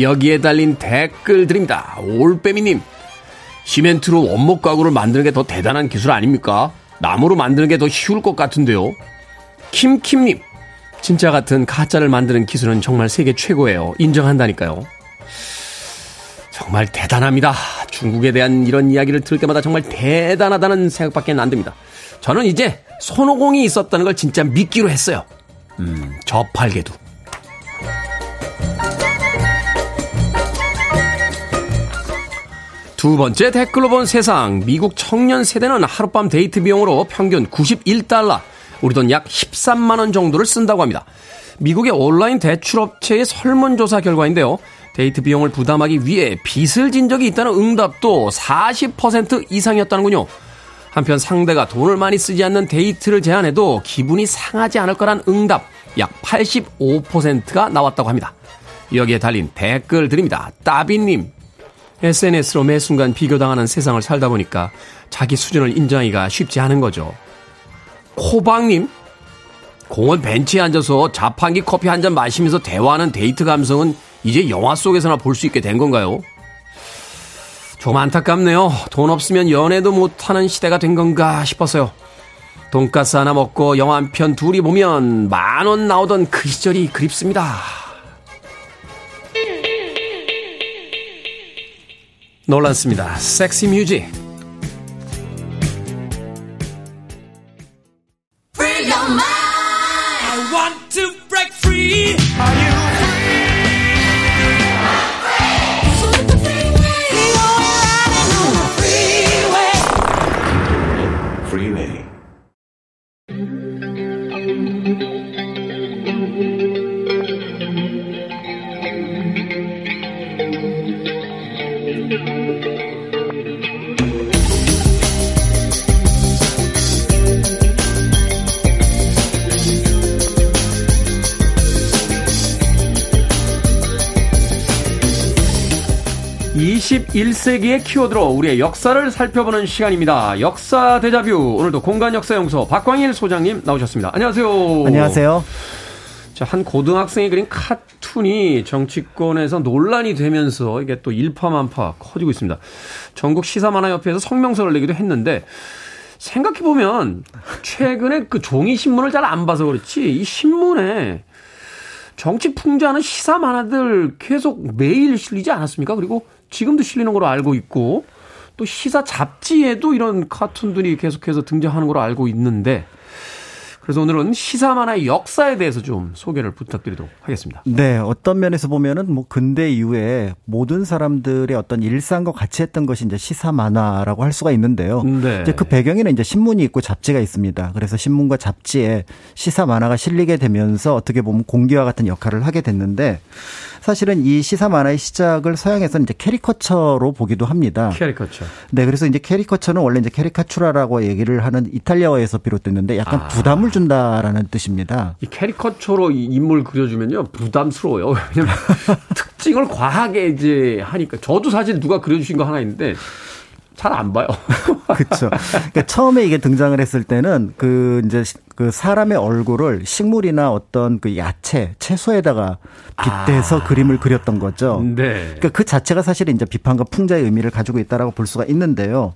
여기에 달린 댓글들입니다. 올빼미님, 시멘트로 원목 가구를 만드는 게 더 대단한 기술 아닙니까? 나무로 만드는 게 더 쉬울 것 같은데요. 킴킴님, 진짜 같은 가짜를 만드는 기술은 정말 세계 최고예요. 인정한다니까요. 정말 대단합니다. 중국에 대한 이런 이야기를 들을 때마다 정말 대단하다는 생각밖에 안 듭니다. 저는 이제 손오공이 있었다는 걸 진짜 믿기로 했어요. 음, 저팔계도. 두 번째 댓글로 본 세상. 미국 청년 세대는 하룻밤 데이트 비용으로 평균 91달러, 우리 돈 약 13만 원 정도를 쓴다고 합니다. 미국의 온라인 대출업체의 설문조사 결과인데요. 데이트 비용을 부담하기 위해 빚을 진 적이 있다는 응답도 40% 이상이었다는군요. 한편 상대가 돈을 많이 쓰지 않는 데이트를 제안해도 기분이 상하지 않을 거란 응답 약 85%가 나왔다고 합니다. 여기에 달린 댓글 드립니다. 따비님. SNS로 매 순간 비교당하는 세상을 살다 보니까 자기 수준을 인정하기가 쉽지 않은 거죠. 호박님, 공원 벤치에 앉아서 자판기 커피 한 잔 마시면서 대화하는 데이트 감성은 이제 영화 속에서나 볼 수 있게 된 건가요? 좀 안타깝네요. 돈 없으면 연애도 못하는 시대가 된 건가 싶어서요. 돈가스 하나 먹고 영화 한 편 둘이 보면 만 원 나오던 그 시절이 그립습니다. 놀랐습니다. 섹시 뮤직. 21세기의 키워드로 우리의 역사를 살펴보는 시간입니다. 역사 대자뷰. 오늘도 공간 역사 연구소 박광일 소장님 나오셨습니다. 안녕하세요. 안녕하세요. 자, 한 고등학생이 그린 카툰이 정치권에서 논란이 되면서 이게 또 일파만파 커지고 있습니다. 전국 시사만화협회에서 성명서를 내기도 했는데 생각해 보면 최근에 그 종이 신문을 잘 안 봐서 그렇지 이 신문에 정치 풍자하는 시사 만화들 계속 매일 실리지 않았습니까? 그리고 지금도 실리는 걸로 알고 있고 또 시사 잡지에도 이런 카툰들이 계속해서 등장하는 걸로 알고 있는데 그래서 오늘은 시사 만화의 역사에 대해서 좀 소개를 부탁드리도록 하겠습니다. 네, 어떤 면에서 보면은 뭐 근대 이후에 모든 사람들의 어떤 일상과 같이 했던 것이 이제 시사 만화라고 할 수가 있는데요. 네. 이제 그 배경에는 이제 신문이 있고 잡지가 있습니다. 그래서 신문과 잡지에 시사 만화가 실리게 되면서 어떻게 보면 공기와 같은 역할을 하게 됐는데 사실은 이 시사 만화의 시작을 서양에서는 이제 캐리커처로 보기도 합니다. 캐리커처. 네, 그래서 이제 캐리커처는 원래 이제 caricatura라고 얘기를 하는 이탈리아어에서 비롯됐는데 약간 아. 부담을 준다라는 뜻입니다. 이 캐리커처로 인물 그려주면요 부담스러워요. 왜냐면 [LAUGHS] 특징을 과하게 이제 하니까 저도 사실 누가 그려주신 거 하나 있는데 잘 안 봐요. [LAUGHS] 그렇죠. 그러니까 처음에 이게 등장을 했을 때는 그 이제 그 사람의 얼굴을 식물이나 어떤 그 야채, 채소에다가 빗대서 아. 그림을 그렸던 거죠. 네. 그러니까 그 자체가 사실 이제 비판과 풍자의 의미를 가지고 있다라고 볼 수가 있는데요.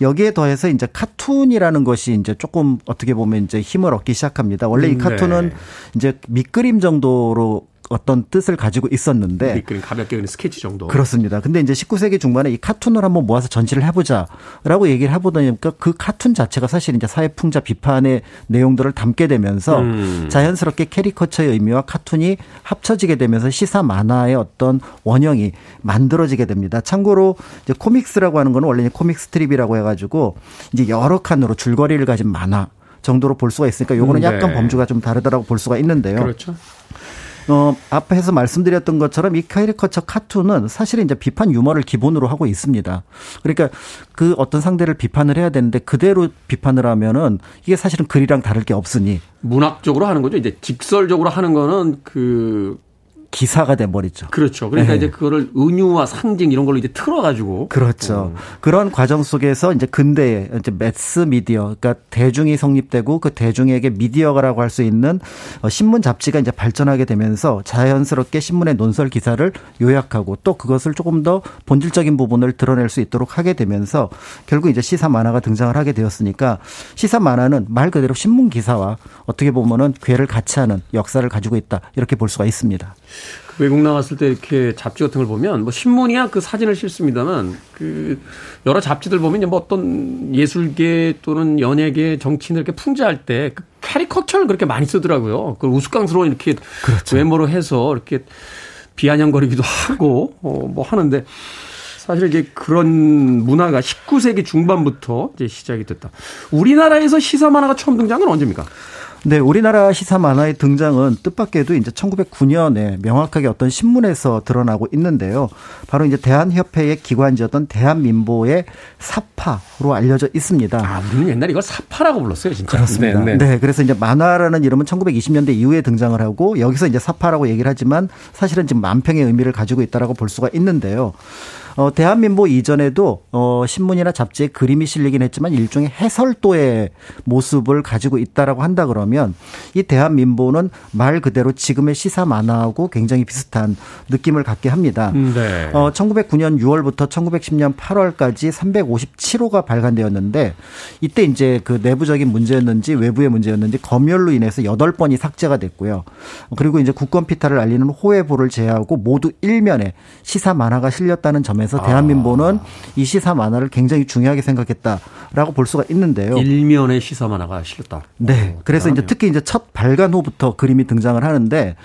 여기에 더해서 이제 카툰이라는 것이 이제 조금 어떻게 보면 이제 힘을 얻기 시작합니다. 원래 이 음, 카툰은 네. 이제 밑그림 정도로 어떤 뜻을 가지고 있었는데 밑그림 가볍게 그린 스케치 정도. 그렇습니다. 근데 이제 19세기 중반에 이 카툰을 한번 모아서 전시를 해보자라고 얘기를 해보다니까 그 카툰 자체가 사실 이제 사회 풍자 비판의 내용들을 담게 되면서 음. 자연스럽게 캐리커처의 의미와 카툰이 합쳐지게 되면서 시사 만화의 어떤 원형이 만들어지게 됩니다. 참고로 이제 comics라고 하는 거는 원래 comic strip이라고 해가지고 이제 여러 칸으로 줄거리를 가진 만화 정도로 볼 수가 있으니까 요거는 음, 네. 약간 범주가 좀 다르다라고 볼 수가 있는데요. 그렇죠. 어, 앞에서 말씀드렸던 것처럼 이 캐리커처 카툰은 사실은 이제 비판 유머를 기본으로 하고 있습니다. 그러니까 그 어떤 상대를 비판을 해야 되는데 그대로 비판을 하면은 이게 사실은 글이랑 다를 게 없으니 문학적으로 하는 거죠. 이제 직설적으로 하는 거는 그 기사가 돼 버리죠. 그렇죠. 그러니까 네. 이제 그거를 은유와 상징 이런 걸로 이제 틀어가지고 그렇죠. 어. 그런 과정 속에서 이제 근대에 이제 매스 미디어, 그러니까 대중이 성립되고 그 대중에게 미디어라고 할 수 있는 어, 신문 잡지가 이제 발전하게 되면서 자연스럽게 신문의 논설 기사를 요약하고 또 그것을 조금 더 본질적인 부분을 드러낼 수 있도록 하게 되면서 결국 이제 시사 만화가 등장을 하게 되었으니까 시사 만화는 말 그대로 신문 기사와 어떻게 보면은 괴를 같이 하는 역사를 가지고 있다 이렇게 볼 수가 있습니다. 그 외국 나갔을 때 이렇게 잡지 같은 걸 보면 뭐 신문이야 그 사진을 실습니다만 그 여러 잡지들 보면 뭐 어떤 예술계 또는 연예계 정치인들 이렇게 풍자할 때 그 캐리커처를 그렇게 많이 쓰더라고요. 그 우스꽝스러운 이렇게 그렇죠. 외모로 해서 이렇게 비아냥거리기도 하고 어 뭐 하는데 사실 이제 그런 문화가 19세기 중반부터 이제 시작이 됐다. 우리나라에서 시사 만화가 처음 등장은 언제입니까? 네, 우리나라 시사 만화의 등장은 뜻밖에도 이제 1909년에 명확하게 어떤 신문에서 드러나고 있는데요. 바로 이제 대한협회의 기관지였던 대한민보의 사파로 알려져 있습니다. 아, 우리는 옛날에 이걸 사파라고 불렀어요, 진짜. 그렇습니다. 네, 네. 네, 그래서 이제 만화라는 이름은 1920년대 이후에 등장을 하고 여기서 이제 사파라고 얘기를 하지만 사실은 지금 만평의 의미를 가지고 있다라고 볼 수가 있는데요. 어, 대한민보 이전에도 어, 신문이나 잡지에 그림이 실리긴 했지만 일종의 해설도의 모습을 가지고 있다라고 한다 그러면 이 대한민보는 말 그대로 지금의 시사 만화하고 굉장히 비슷한 느낌을 갖게 합니다. 음, 네. 어, 1909년 6월부터 1910년 8월까지 357호가 발간되었는데 이때 이제 그 내부적인 문제였는지 외부의 문제였는지 검열로 인해서 8번이 삭제가 됐고요. 그리고 이제 국권 피탈을 알리는 호해보를 제외하고 모두 1면에 시사 만화가 실렸다는 점에 점에서 대한민보는 아. 이 시사 만화를 굉장히 중요하게 생각했다라고 볼 수가 있는데요. 일면의 시사 만화가 실렸다. 네. 오, 그래서 이제 특히 이제 첫 발간 후부터 그림이 등장을 하는데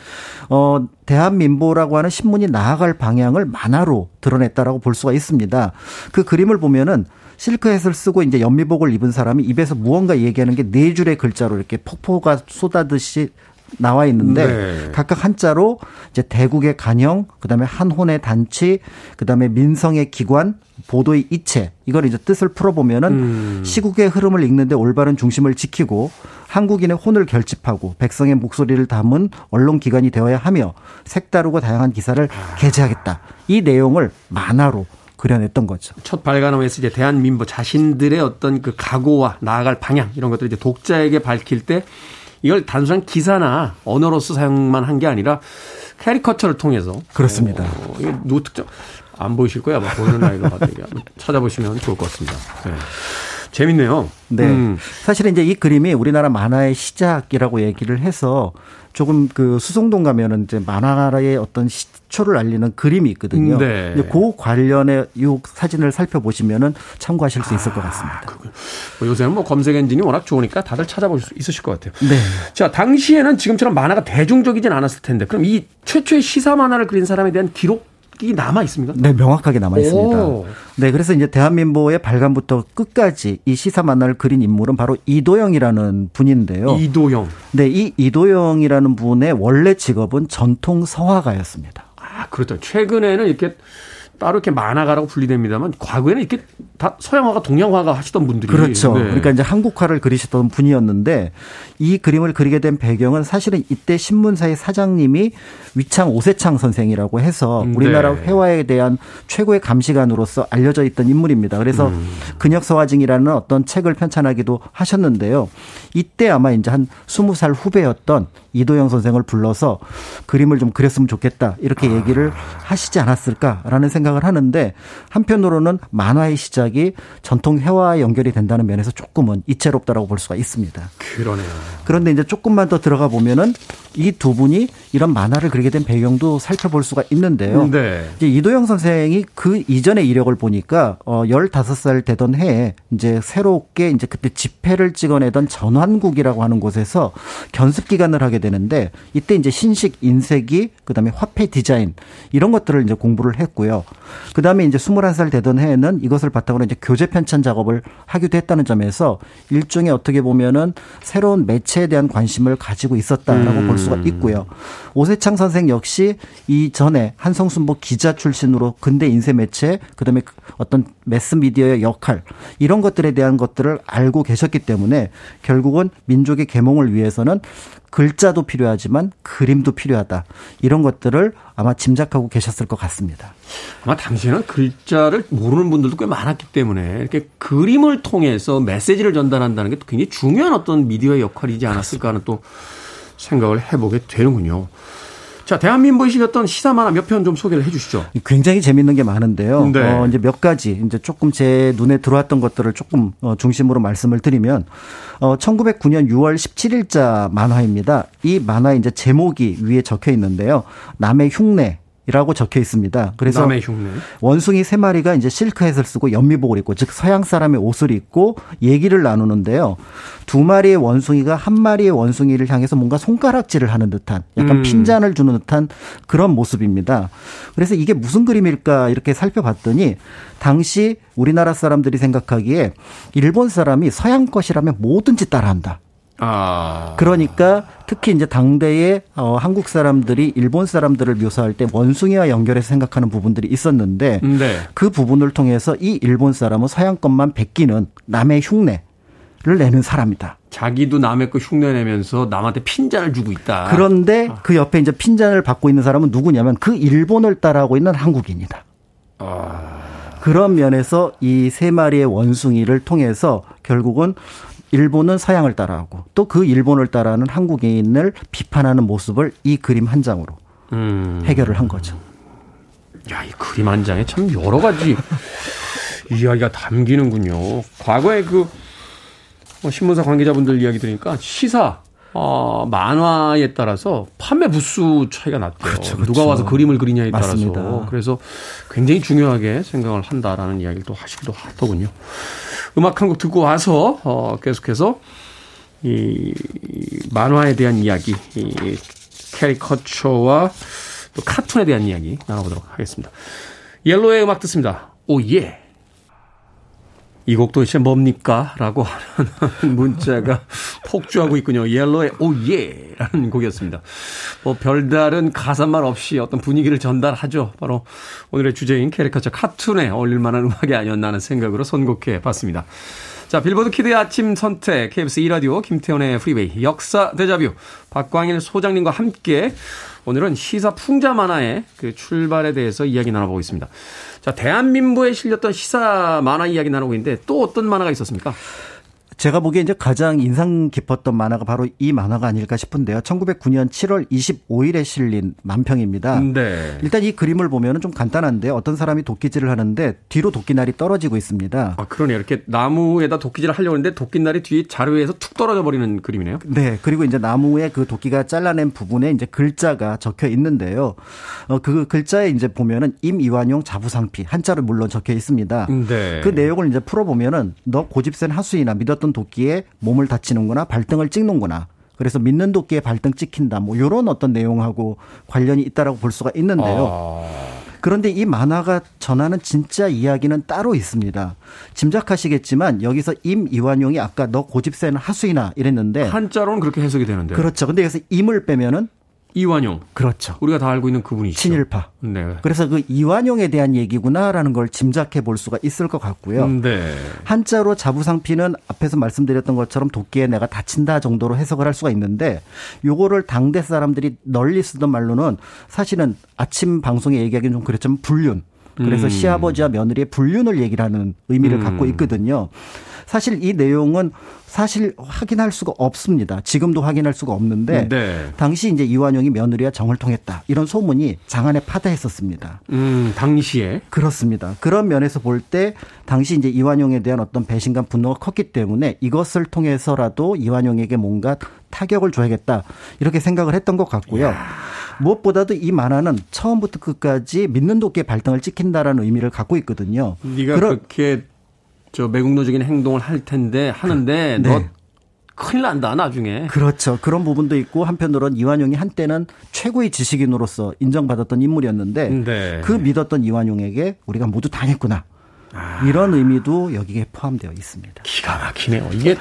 어 대한민보라고 하는 신문이 나아갈 방향을 만화로 드러냈다라고 볼 수가 있습니다. 그 그림을 보면은 실크햇을 쓰고 이제 연미복을 입은 사람이 입에서 무언가 얘기하는 게 네 줄의 글자로 이렇게 폭포가 쏟아듯이 나와 있는데 네. 각각 한자로 이제 대국의 간영, 그다음에 한혼의 단치, 그다음에 민성의 기관, 보도의 이체 이걸 이제 뜻을 풀어보면은 음. 시국의 흐름을 읽는데 올바른 중심을 지키고 한국인의 혼을 결집하고 백성의 목소리를 담은 언론 기관이 되어야 하며 색다르고 다양한 기사를 아. 게재하겠다. 이 내용을 만화로 그려냈던 거죠. 첫 발간하면서 이제 대한민보 자신들의 어떤 그 각오와 나아갈 방향 이런 것들을 이제 독자에게 밝힐 때 이걸 단순한 기사나 언어로서 사용만 한 게 아니라 캐리커처를 통해서 그렇습니다. 어, 이게 누구 특정 안 보이실 거야 아마 보이는 라디오로 찾아보시면 좋을 것 같습니다. 네. 재밌네요. 네. 음. 사실은 이제 이 그림이 우리나라 만화의 시작이라고 얘기를 해서 조금 그 수송동 가면은 이제 만화의 어떤 시초를 알리는 그림이 있거든요. 네. 그 관련의 이 사진을 살펴보시면은 참고하실 수 있을 것 같습니다. 아, 뭐 요새는 뭐 검색 엔진이 워낙 좋으니까 다들 찾아볼 수 있으실 것 같아요. 네. 자, 당시에는 지금처럼 만화가 대중적이진 않았을 텐데 그럼 이 최초의 시사 만화를 그린 사람에 대한 기록 이 남아 있습니까? 네, 명확하게 남아 있습니다. 네, 그래서 이제 대한민보의 발간부터 끝까지 이 시사 만화를 그린 인물은 바로 이도영이라는 분인데요. 이도영. 네, 이 이도영이라는 분의 원래 직업은 전통 서화가였습니다. 아, 그렇죠. 최근에는 이렇게 따로 이렇게 만화가라고 분리됩니다만 과거에는 이렇게 다 서양화가 동양화가 하시던 분들이 그렇죠. 네. 그러니까 이제 한국화를 그리셨던 분이었는데 이 그림을 그리게 된 배경은 사실은 이때 신문사의 사장님이 위창 오세창 선생이라고 해서 음, 우리나라 네. 회화에 대한 최고의 감시관으로서 알려져 있던 인물입니다. 그래서 음. 근역서화증이라는 어떤 책을 편찬하기도 하셨는데요. 이때 아마 이제 한 스무 살 후배였던 이도영 선생을 불러서 그림을 좀 그렸으면 좋겠다 이렇게 아. 얘기를 하시지 않았을까라는 생각 을 하는데 한편으로는 만화의 시작이 전통 회화와 연결이 된다는 면에서 조금은 이채롭다라고 볼 수가 있습니다. 그러네요. 그런데 이제 조금만 더 들어가 보면은 이 두 분이 이런 만화를 그리게 된 배경도 살펴볼 수가 있는데요. 네. 이제 이도영 선생이 그 이전의 이력을 보니까 어 15살 되던 해에 이제 새롭게 이제 그때 집회를 찍어내던 전환국이라고 하는 곳에서 견습 기간을 하게 되는데 이때 이제 신식 인쇄기 그다음에 화폐 디자인 이런 것들을 이제 공부를 했고요. 그 다음에 이제 21살 되던 해에는 이것을 바탕으로 이제 교재 편찬 작업을 하기도 했다는 점에서 일종의 어떻게 보면은 새로운 매체에 대한 관심을 가지고 있었다라고 음. 볼 수가 있고요. 오세창 선생 역시 이전에 한성순보 기자 출신으로 근대 인쇄 매체 그다음에 어떤 매스 미디어의 역할 이런 것들에 대한 것들을 알고 계셨기 때문에 결국은 민족의 계몽을 위해서는 글자도 필요하지만 그림도 필요하다. 이런 것들을 아마 짐작하고 계셨을 것 같습니다. 아마 당시에는 글자를 모르는 분들도 꽤 많았기 때문에 이렇게 그림을 통해서 메시지를 전달한다는 게 굉장히 중요한 어떤 미디어의 역할이지 않았을까 하는 또 생각을 해보게 되는군요. 자, 대한민국에 실렸던 시사 만화 몇 편 좀 소개를 해 주시죠. 굉장히 재밌는 게 많은데요. 네. 어, 이제 몇 가지, 이제 조금 제 눈에 들어왔던 것들을 조금 어, 중심으로 말씀을 드리면, 어, 1909년 6월 17일자 만화입니다. 이 만화 이제 제목이 위에 적혀 있는데요. 남의 흉내, 이라고 적혀 있습니다. 그래서 원숭이 세 마리가 이제 실크햇을 쓰고 연미복을 입고 즉 서양 사람의 옷을 입고 얘기를 나누는데요. 두 마리의 원숭이가 한 마리의 원숭이를 향해서 뭔가 손가락질을 하는 듯한 약간 음. 핀잔을 주는 듯한 그런 모습입니다. 그래서 이게 무슨 그림일까 이렇게 살펴봤더니 당시 우리나라 사람들이 생각하기에 일본 사람이 서양 것이라면 뭐든지 따라한다. 아. 그러니까 특히 이제 당대의 어, 한국 사람들이 일본 사람들을 묘사할 때 원숭이와 연결해서 생각하는 부분들이 있었는데 네. 그 부분을 통해서 이 일본 사람은 서양 것만 베끼는 남의 흉내 를 내는 사람이다. 자기도 남의 거 흉내내면서 남한테 핀잔을 주고 있다. 그런데 아. 그 옆에 이제 핀잔을 받고 있는 사람은 누구냐면 그 일본을 따라하고 있는 한국인이다. 아. 그런 면에서 이 세 마리의 원숭이를 통해서 결국은 일본은 서양을 따라하고 또 그 일본을 따라하는 한국인을 비판하는 모습을 이 그림 한 장으로 음. 해결을 한 거죠. 야, 이 그림 한 장에 참 여러 가지 이야기가 담기는군요. 과거에 그뭐 신문사 관계자분들 이야기 들으니까 시사 어, 만화에 따라서 판매 부수 차이가 났대요. 그렇죠, 그렇죠. 누가 와서 그림을 그리냐에 맞습니다. 따라서. 그래서 굉장히 중요하게 생각을 한다라는 이야기를 또 하시기도 하더군요. 음악 한 곡 듣고 와서 어, 계속해서 이 만화에 대한 이야기, 이 캐리커처와 또 카툰에 대한 이야기 나눠보도록 하겠습니다. 옐로의 음악 듣습니다. 오 예. 이 곡도 이제 뭡니까? 라고 하는 [LAUGHS] 문자가 폭주하고 있군요. 옐로의 오예! 라는 곡이었습니다. 뭐 별다른 가사말 없이 어떤 분위기를 전달하죠. 바로 오늘의 주제인 캐리커처 카툰에 어울릴 만한 음악이 아니었나 하는 생각으로 선곡해 봤습니다. 자, 빌보드 키드의 아침 선택, KBS 2라디오, 김태훈의 프리웨이, 역사 데자뷰, 박광일 소장님과 함께 오늘은 시사 풍자 만화의 그 출발에 대해서 이야기 나눠보고 있습니다. 자, 대한민보에 실렸던 시사 만화 이야기 나누고 있는데 또 어떤 만화가 있었습니까? 제가 보기에 이제 가장 인상 깊었던 만화가 바로 이 만화가 아닐까 싶은데요. 1909년 7월 25일에 실린 만평입니다. 네. 일단 이 그림을 보면은 좀 간단한데 어떤 사람이 도끼질을 하는데 뒤로 도끼날이 떨어지고 있습니다. 아, 그러네요. 이렇게 나무에다 도끼질을 하려고 하는데 도끼날이 뒤에 자루에서 툭 떨어져 버리는 그림이네요. 네. 그리고 이제 나무에 그 도끼가 잘라낸 부분에 이제 글자가 적혀 있는데요. 어, 그 글자에 이제 보면은 임이완용 자부상피 한자로 물론 적혀 있습니다. 네. 그 내용을 이제 풀어 보면은 너 고집센 하수이나 믿었던 도끼에 몸을 다치는구나 발등을 찍는구나. 그래서 믿는 도끼에 발등 찍힌다. 뭐 요런 어떤 내용하고 관련이 있다라고 볼 수가 있는데요. 아... 그런데 이 만화가 전하는 진짜 이야기는 따로 있습니다. 짐작하시겠지만 여기서 임 이완용이 아까 너 고집센 하수이나 이랬는데 한자로는 그렇게 해석이 되는데. 그렇죠. 근데 여기서 임을 빼면은 이완용. 그렇죠. 우리가 다 알고 있는 그분이시죠. 친일파. 네. 그래서 그 이완용에 대한 얘기구나라는 걸 짐작해 볼 수가 있을 것 같고요. 네. 한자로 자부상피는 앞에서 말씀드렸던 것처럼 도끼에 내가 다친다 정도로 해석을 할 수가 있는데 요거를 당대 사람들이 널리 쓰던 말로는 사실은 아침 방송에 얘기하기는 좀 그랬지만 불륜. 그래서 음. 시아버지와 며느리의 불륜을 얘기를 하는 의미를 음. 갖고 있거든요. 사실 이 내용은 사실 확인할 수가 없습니다. 지금도 확인할 수가 없는데 네. 당시 이제 이완용이 며느리와 정을 통했다. 이런 소문이 장안에 파다했었습니다. 음, 당시에. 그렇습니다. 그런 면에서 볼 때 당시 이제 이완용에 대한 어떤 배신감 분노가 컸기 때문에 이것을 통해서라도 이완용에게 뭔가 타격을 줘야겠다. 이렇게 생각을 했던 것 같고요. 무엇보다도 이 만화는 처음부터 끝까지 믿는 도끼에 발등을 찍힌다라는 의미를 갖고 있거든요. 네가 그렇게 저 매국노적인 행동을 할 텐데 하는데 네. 너 큰일 난다 나중에. 그렇죠. 그런 부분도 있고 한편으로는 이완용이 한때는 최고의 지식인으로서 인정받았던 인물이었는데 네. 그 믿었던 이완용에게 우리가 모두 당했구나. 이런 의미도 여기에 포함되어 있습니다. 기가 막히네요. 이게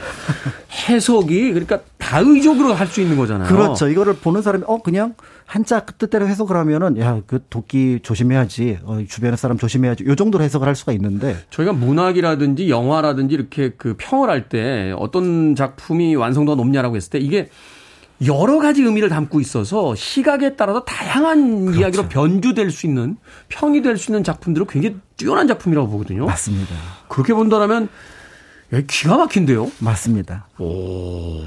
해석이 그러니까 다의적으로 할 수 있는 거잖아요. 그렇죠. 이거를 보는 사람이 어 그냥 한자 뜻대로 해석을 하면은 야 그 도끼 조심해야지. 어, 주변의 사람 조심해야지. 요 정도로 해석을 할 수가 있는데 저희가 문학이라든지 영화라든지 이렇게 그 평을 할 때 어떤 작품이 완성도가 높냐라고 했을 때 이게 여러 가지 의미를 담고 있어서 시각에 따라서 다양한 그렇죠. 이야기로 변주될 수 있는 평이 될 수 있는 작품들은 굉장히 뛰어난 작품이라고 보거든요. 맞습니다. 그렇게 본다면 야, 기가 막힌데요. 맞습니다. 오.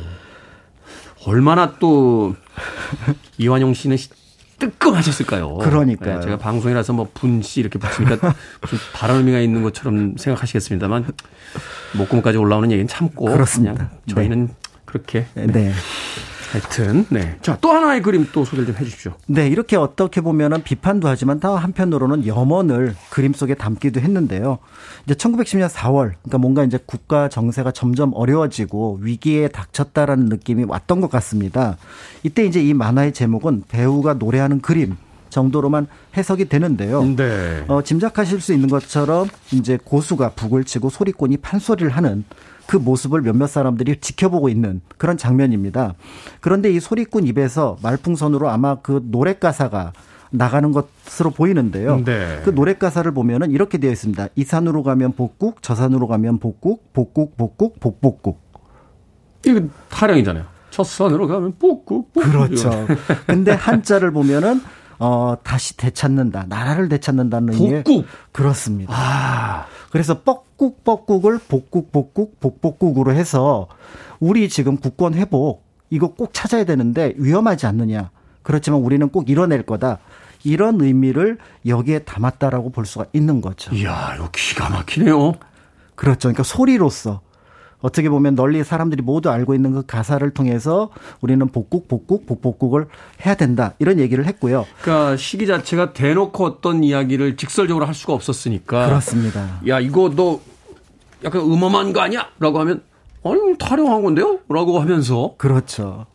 얼마나 또 [LAUGHS] 이완용 씨는 시- 뜨끔하셨을까요? 그러니까요. 네, 제가 방송이라서 뭐 분씨 이렇게 붙이니까 [LAUGHS] 무슨 다른 의미가 있는 것처럼 생각하시겠습니다만 목구멍까지 올라오는 얘기는 참고 그렇습니다. 저희는 그렇게 네. 하여튼 네. 자, 또 하나의 그림 또 소개를 좀 해 주십시오. 네, 이렇게 어떻게 보면은 비판도 하지만 또 한편으로는 염원을 그림 속에 담기도 했는데요. 이제 1910년 4월, 그러니까 뭔가 이제 국가 정세가 점점 어려워지고 위기에 닥쳤다라는 느낌이 왔던 것 같습니다. 이때 이제 이 만화의 제목은 배우가 노래하는 그림 정도로만 해석이 되는데요. 네. 어, 짐작하실 수 있는 것처럼 이제 고수가 북을 치고 소리꾼이 판소리를 하는 그 모습을 몇몇 사람들이 지켜보고 있는 그런 장면입니다. 그런데 이 소리꾼 입에서 말풍선으로 아마 그 노래 가사가 나가는 것으로 보이는데요. 네. 그 노래 가사를 보면은 이렇게 되어 있습니다. 이 산으로 가면 복국, 저 산으로 가면 복국, 복국, 복국, 복복국. 이거 타령이잖아요. 첫 선으로 가면 뽑고 뽑고. 그렇죠. 근데 한자를 보면은 어 다시 되찾는다. 나라를 되찾는다는 복국. 그렇습니다. 아. 그래서 뻑국 뻑국을 복국 복국 복복국으로 해서 우리 지금 국권 회복 이거 꼭 찾아야 되는데 위험하지 않느냐. 그렇지만 우리는 꼭 이뤄낼 거다. 이런 의미를 여기에 담았다라고 볼 수가 있는 거죠. 이야, 이거 기가 막히네요. 그렇죠. 그러니까 소리로서 어떻게 보면 널리 사람들이 모두 알고 있는 그 가사를 통해서 우리는 복국 복국 복복국을 해야 된다. 이런 얘기를 했고요. 그러니까 시기 자체가 대놓고 어떤 이야기를 직설적으로 할 수가 없었으니까. 그렇습니다. 야, 이거 너 약간 음험한 거 아니야? 라고 하면 아니, 타령한 건데요? 라고 하면서 그렇죠.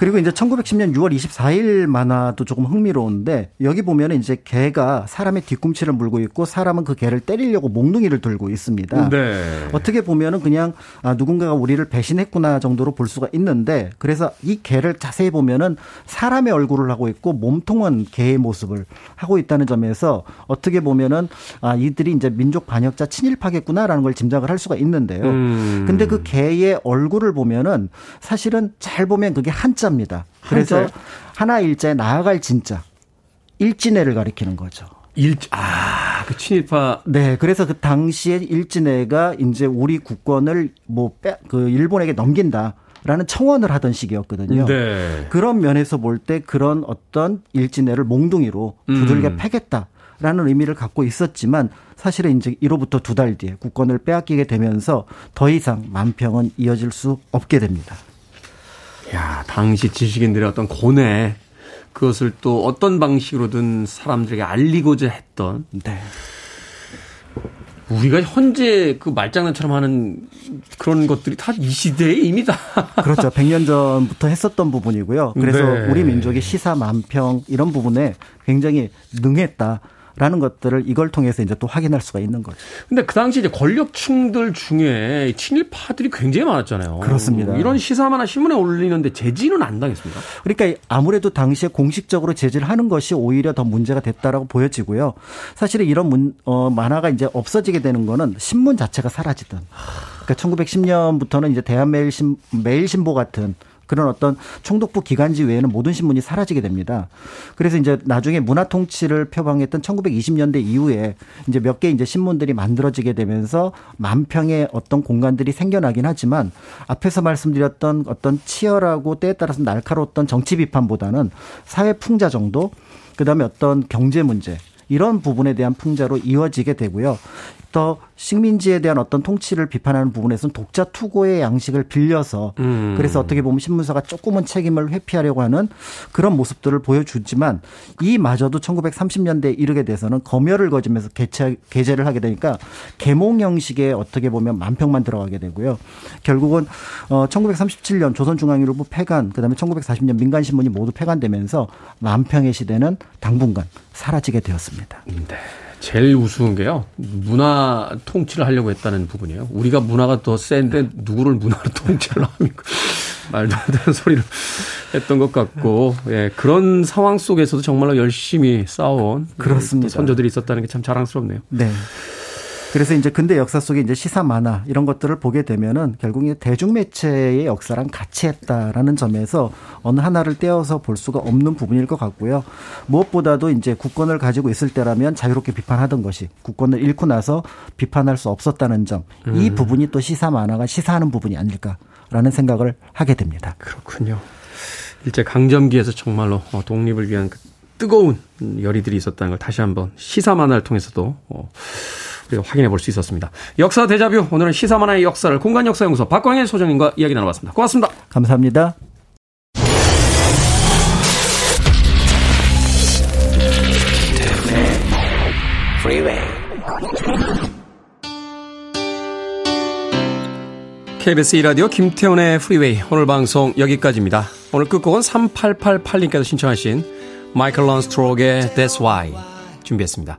그리고 이제 1910년 6월 24일 만화도 조금 흥미로운데 여기 보면 이제 개가 사람의 뒤꿈치를 물고 있고 사람은 그 개를 때리려고 몽둥이를 들고 있습니다. 네. 어떻게 보면은 그냥 아, 누군가가 우리를 배신했구나 정도로 볼 수가 있는데 그래서 이 개를 자세히 보면은 사람의 얼굴을 하고 있고 몸통은 개의 모습을 하고 있다는 점에서 어떻게 보면은 아, 이들이 이제 민족 반역자 친일파겠구나라는 걸 짐작을 할 수가 있는데요. 음. 근데 그 개의 얼굴을 보면은 사실은 잘 보면 그게 한자 한자입니다. 그래서 한자 하나 일자에 나아갈 진짜 일진회를 가리키는 거죠. 일, 아, 그 친일파. 네. 그래서 그 당시에 일진회가 이제 우리 국권을 뭐, 빼, 그 일본에게 넘긴다. 라는 청원을 하던 시기였거든요. 네. 그런 면에서 볼 때 그런 어떤 일진회를 몽둥이로 두들겨 음. 패겠다 라는 의미를 갖고 있었지만 사실은 이제 이로부터 두 달 뒤에 국권을 빼앗기게 되면서 더 이상 만평은 이어질 수 없게 됩니다. 야, 당시 지식인들의 어떤 고뇌 그것을 또 어떤 방식으로든 사람들에게 알리고자 했던 네. 우리가 현재 그 말장난처럼 하는 그런 것들이 다 이 시대에 이미 다. [LAUGHS] 그렇죠. 100년 전부터 했었던 부분이고요. 그래서 네. 우리 민족의 시사 만평 이런 부분에 굉장히 능했다. 라는 것들을 이걸 통해서 이제 또 확인할 수가 있는 거죠. 근데 그 당시 이제 권력층들 중에 친일파들이 굉장히 많았잖아요. 그렇습니다. 이런 시사만화 신문에 올리는데 제지는 안 당했습니까? 그러니까 아무래도 당시에 공식적으로 제지를 하는 것이 오히려 더 문제가 됐다라고 보여지고요. 사실은 이런 문, 어, 만화가 이제 없어지게 되는 거는 신문 자체가 사라지든. 그러니까 1910년부터는 이제 대한매일신 매일신보 같은 그런 어떤 총독부 기관지 외에는 모든 신문이 사라지게 됩니다. 그래서 이제 나중에 문화 통치를 표방했던 1920년대 이후에 이제 몇 개 이제 신문들이 만들어지게 되면서 만평의 어떤 공간들이 생겨나긴 하지만 앞에서 말씀드렸던 어떤 치열하고 때에 따라서 날카로웠던 정치 비판보다는 사회 풍자 정도 그다음에 어떤 경제 문제 이런 부분에 대한 풍자로 이어지게 되고요. 더 식민지에 대한 어떤 통치를 비판하는 부분에서는 독자 투고의 양식을 빌려서 음. 그래서 어떻게 보면 신문사가 조금은 책임을 회피하려고 하는 그런 모습들을 보여주지만 이마저도 1930년대에 이르게 돼서는 검열을 거지면서 개체, 게재를 하게 되니까 개몽 형식의 어떻게 보면 만평만 들어가게 되고요. 결국은 어 1937년 조선중앙일보 폐간 그다음에 1940년 민간신문이 모두 폐간되면서 만평의 시대는 당분간 사라지게 되었습니다. 네. 제일 우스운 게요. 문화 통치를 하려고 했다는 부분이에요. 우리가 문화가 더 센데 누구를 문화로 [LAUGHS] 통치를 합니까? 말도 안 되는 소리를 했던 것 같고, 예, 그런 상황 속에서도 정말로 열심히 싸운 그렇습니다. 선조들이 있었다는 게 참 자랑스럽네요. 네. 그래서 이제 근대 역사 속에 이제 시사 만화 이런 것들을 보게 되면은 결국 이 대중 매체의 역사랑 같이 했다라는 점에서 어느 하나를 떼어서 볼 수가 없는 부분일 것 같고요. 무엇보다도 이제 국권을 가지고 있을 때라면 자유롭게 비판하던 것이 국권을 잃고 나서 비판할 수 없었다는 점. 이 음. 부분이 또 시사 만화가 시사하는 부분이 아닐까라는 생각을 하게 됩니다. 그렇군요. 일제 강점기에서 정말로 어, 독립을 위한 그 뜨거운 열의들이 있었다는 걸 다시 한번 시사 만화를 통해서도 어, 확인해 볼 수 있었습니다. 역사 대자뷰 오늘은 시사만화의 역사를 공간 역사 연구소 박광일 소장님과 이야기 나눠봤습니다. 고맙습니다. 감사합니다. KBS 이라디오 김태훈의 프리웨이 오늘 방송 여기까지입니다. 오늘 끝곡은 3888님께서 신청하신 마이클 런스트로의 That's Why 준비했습니다.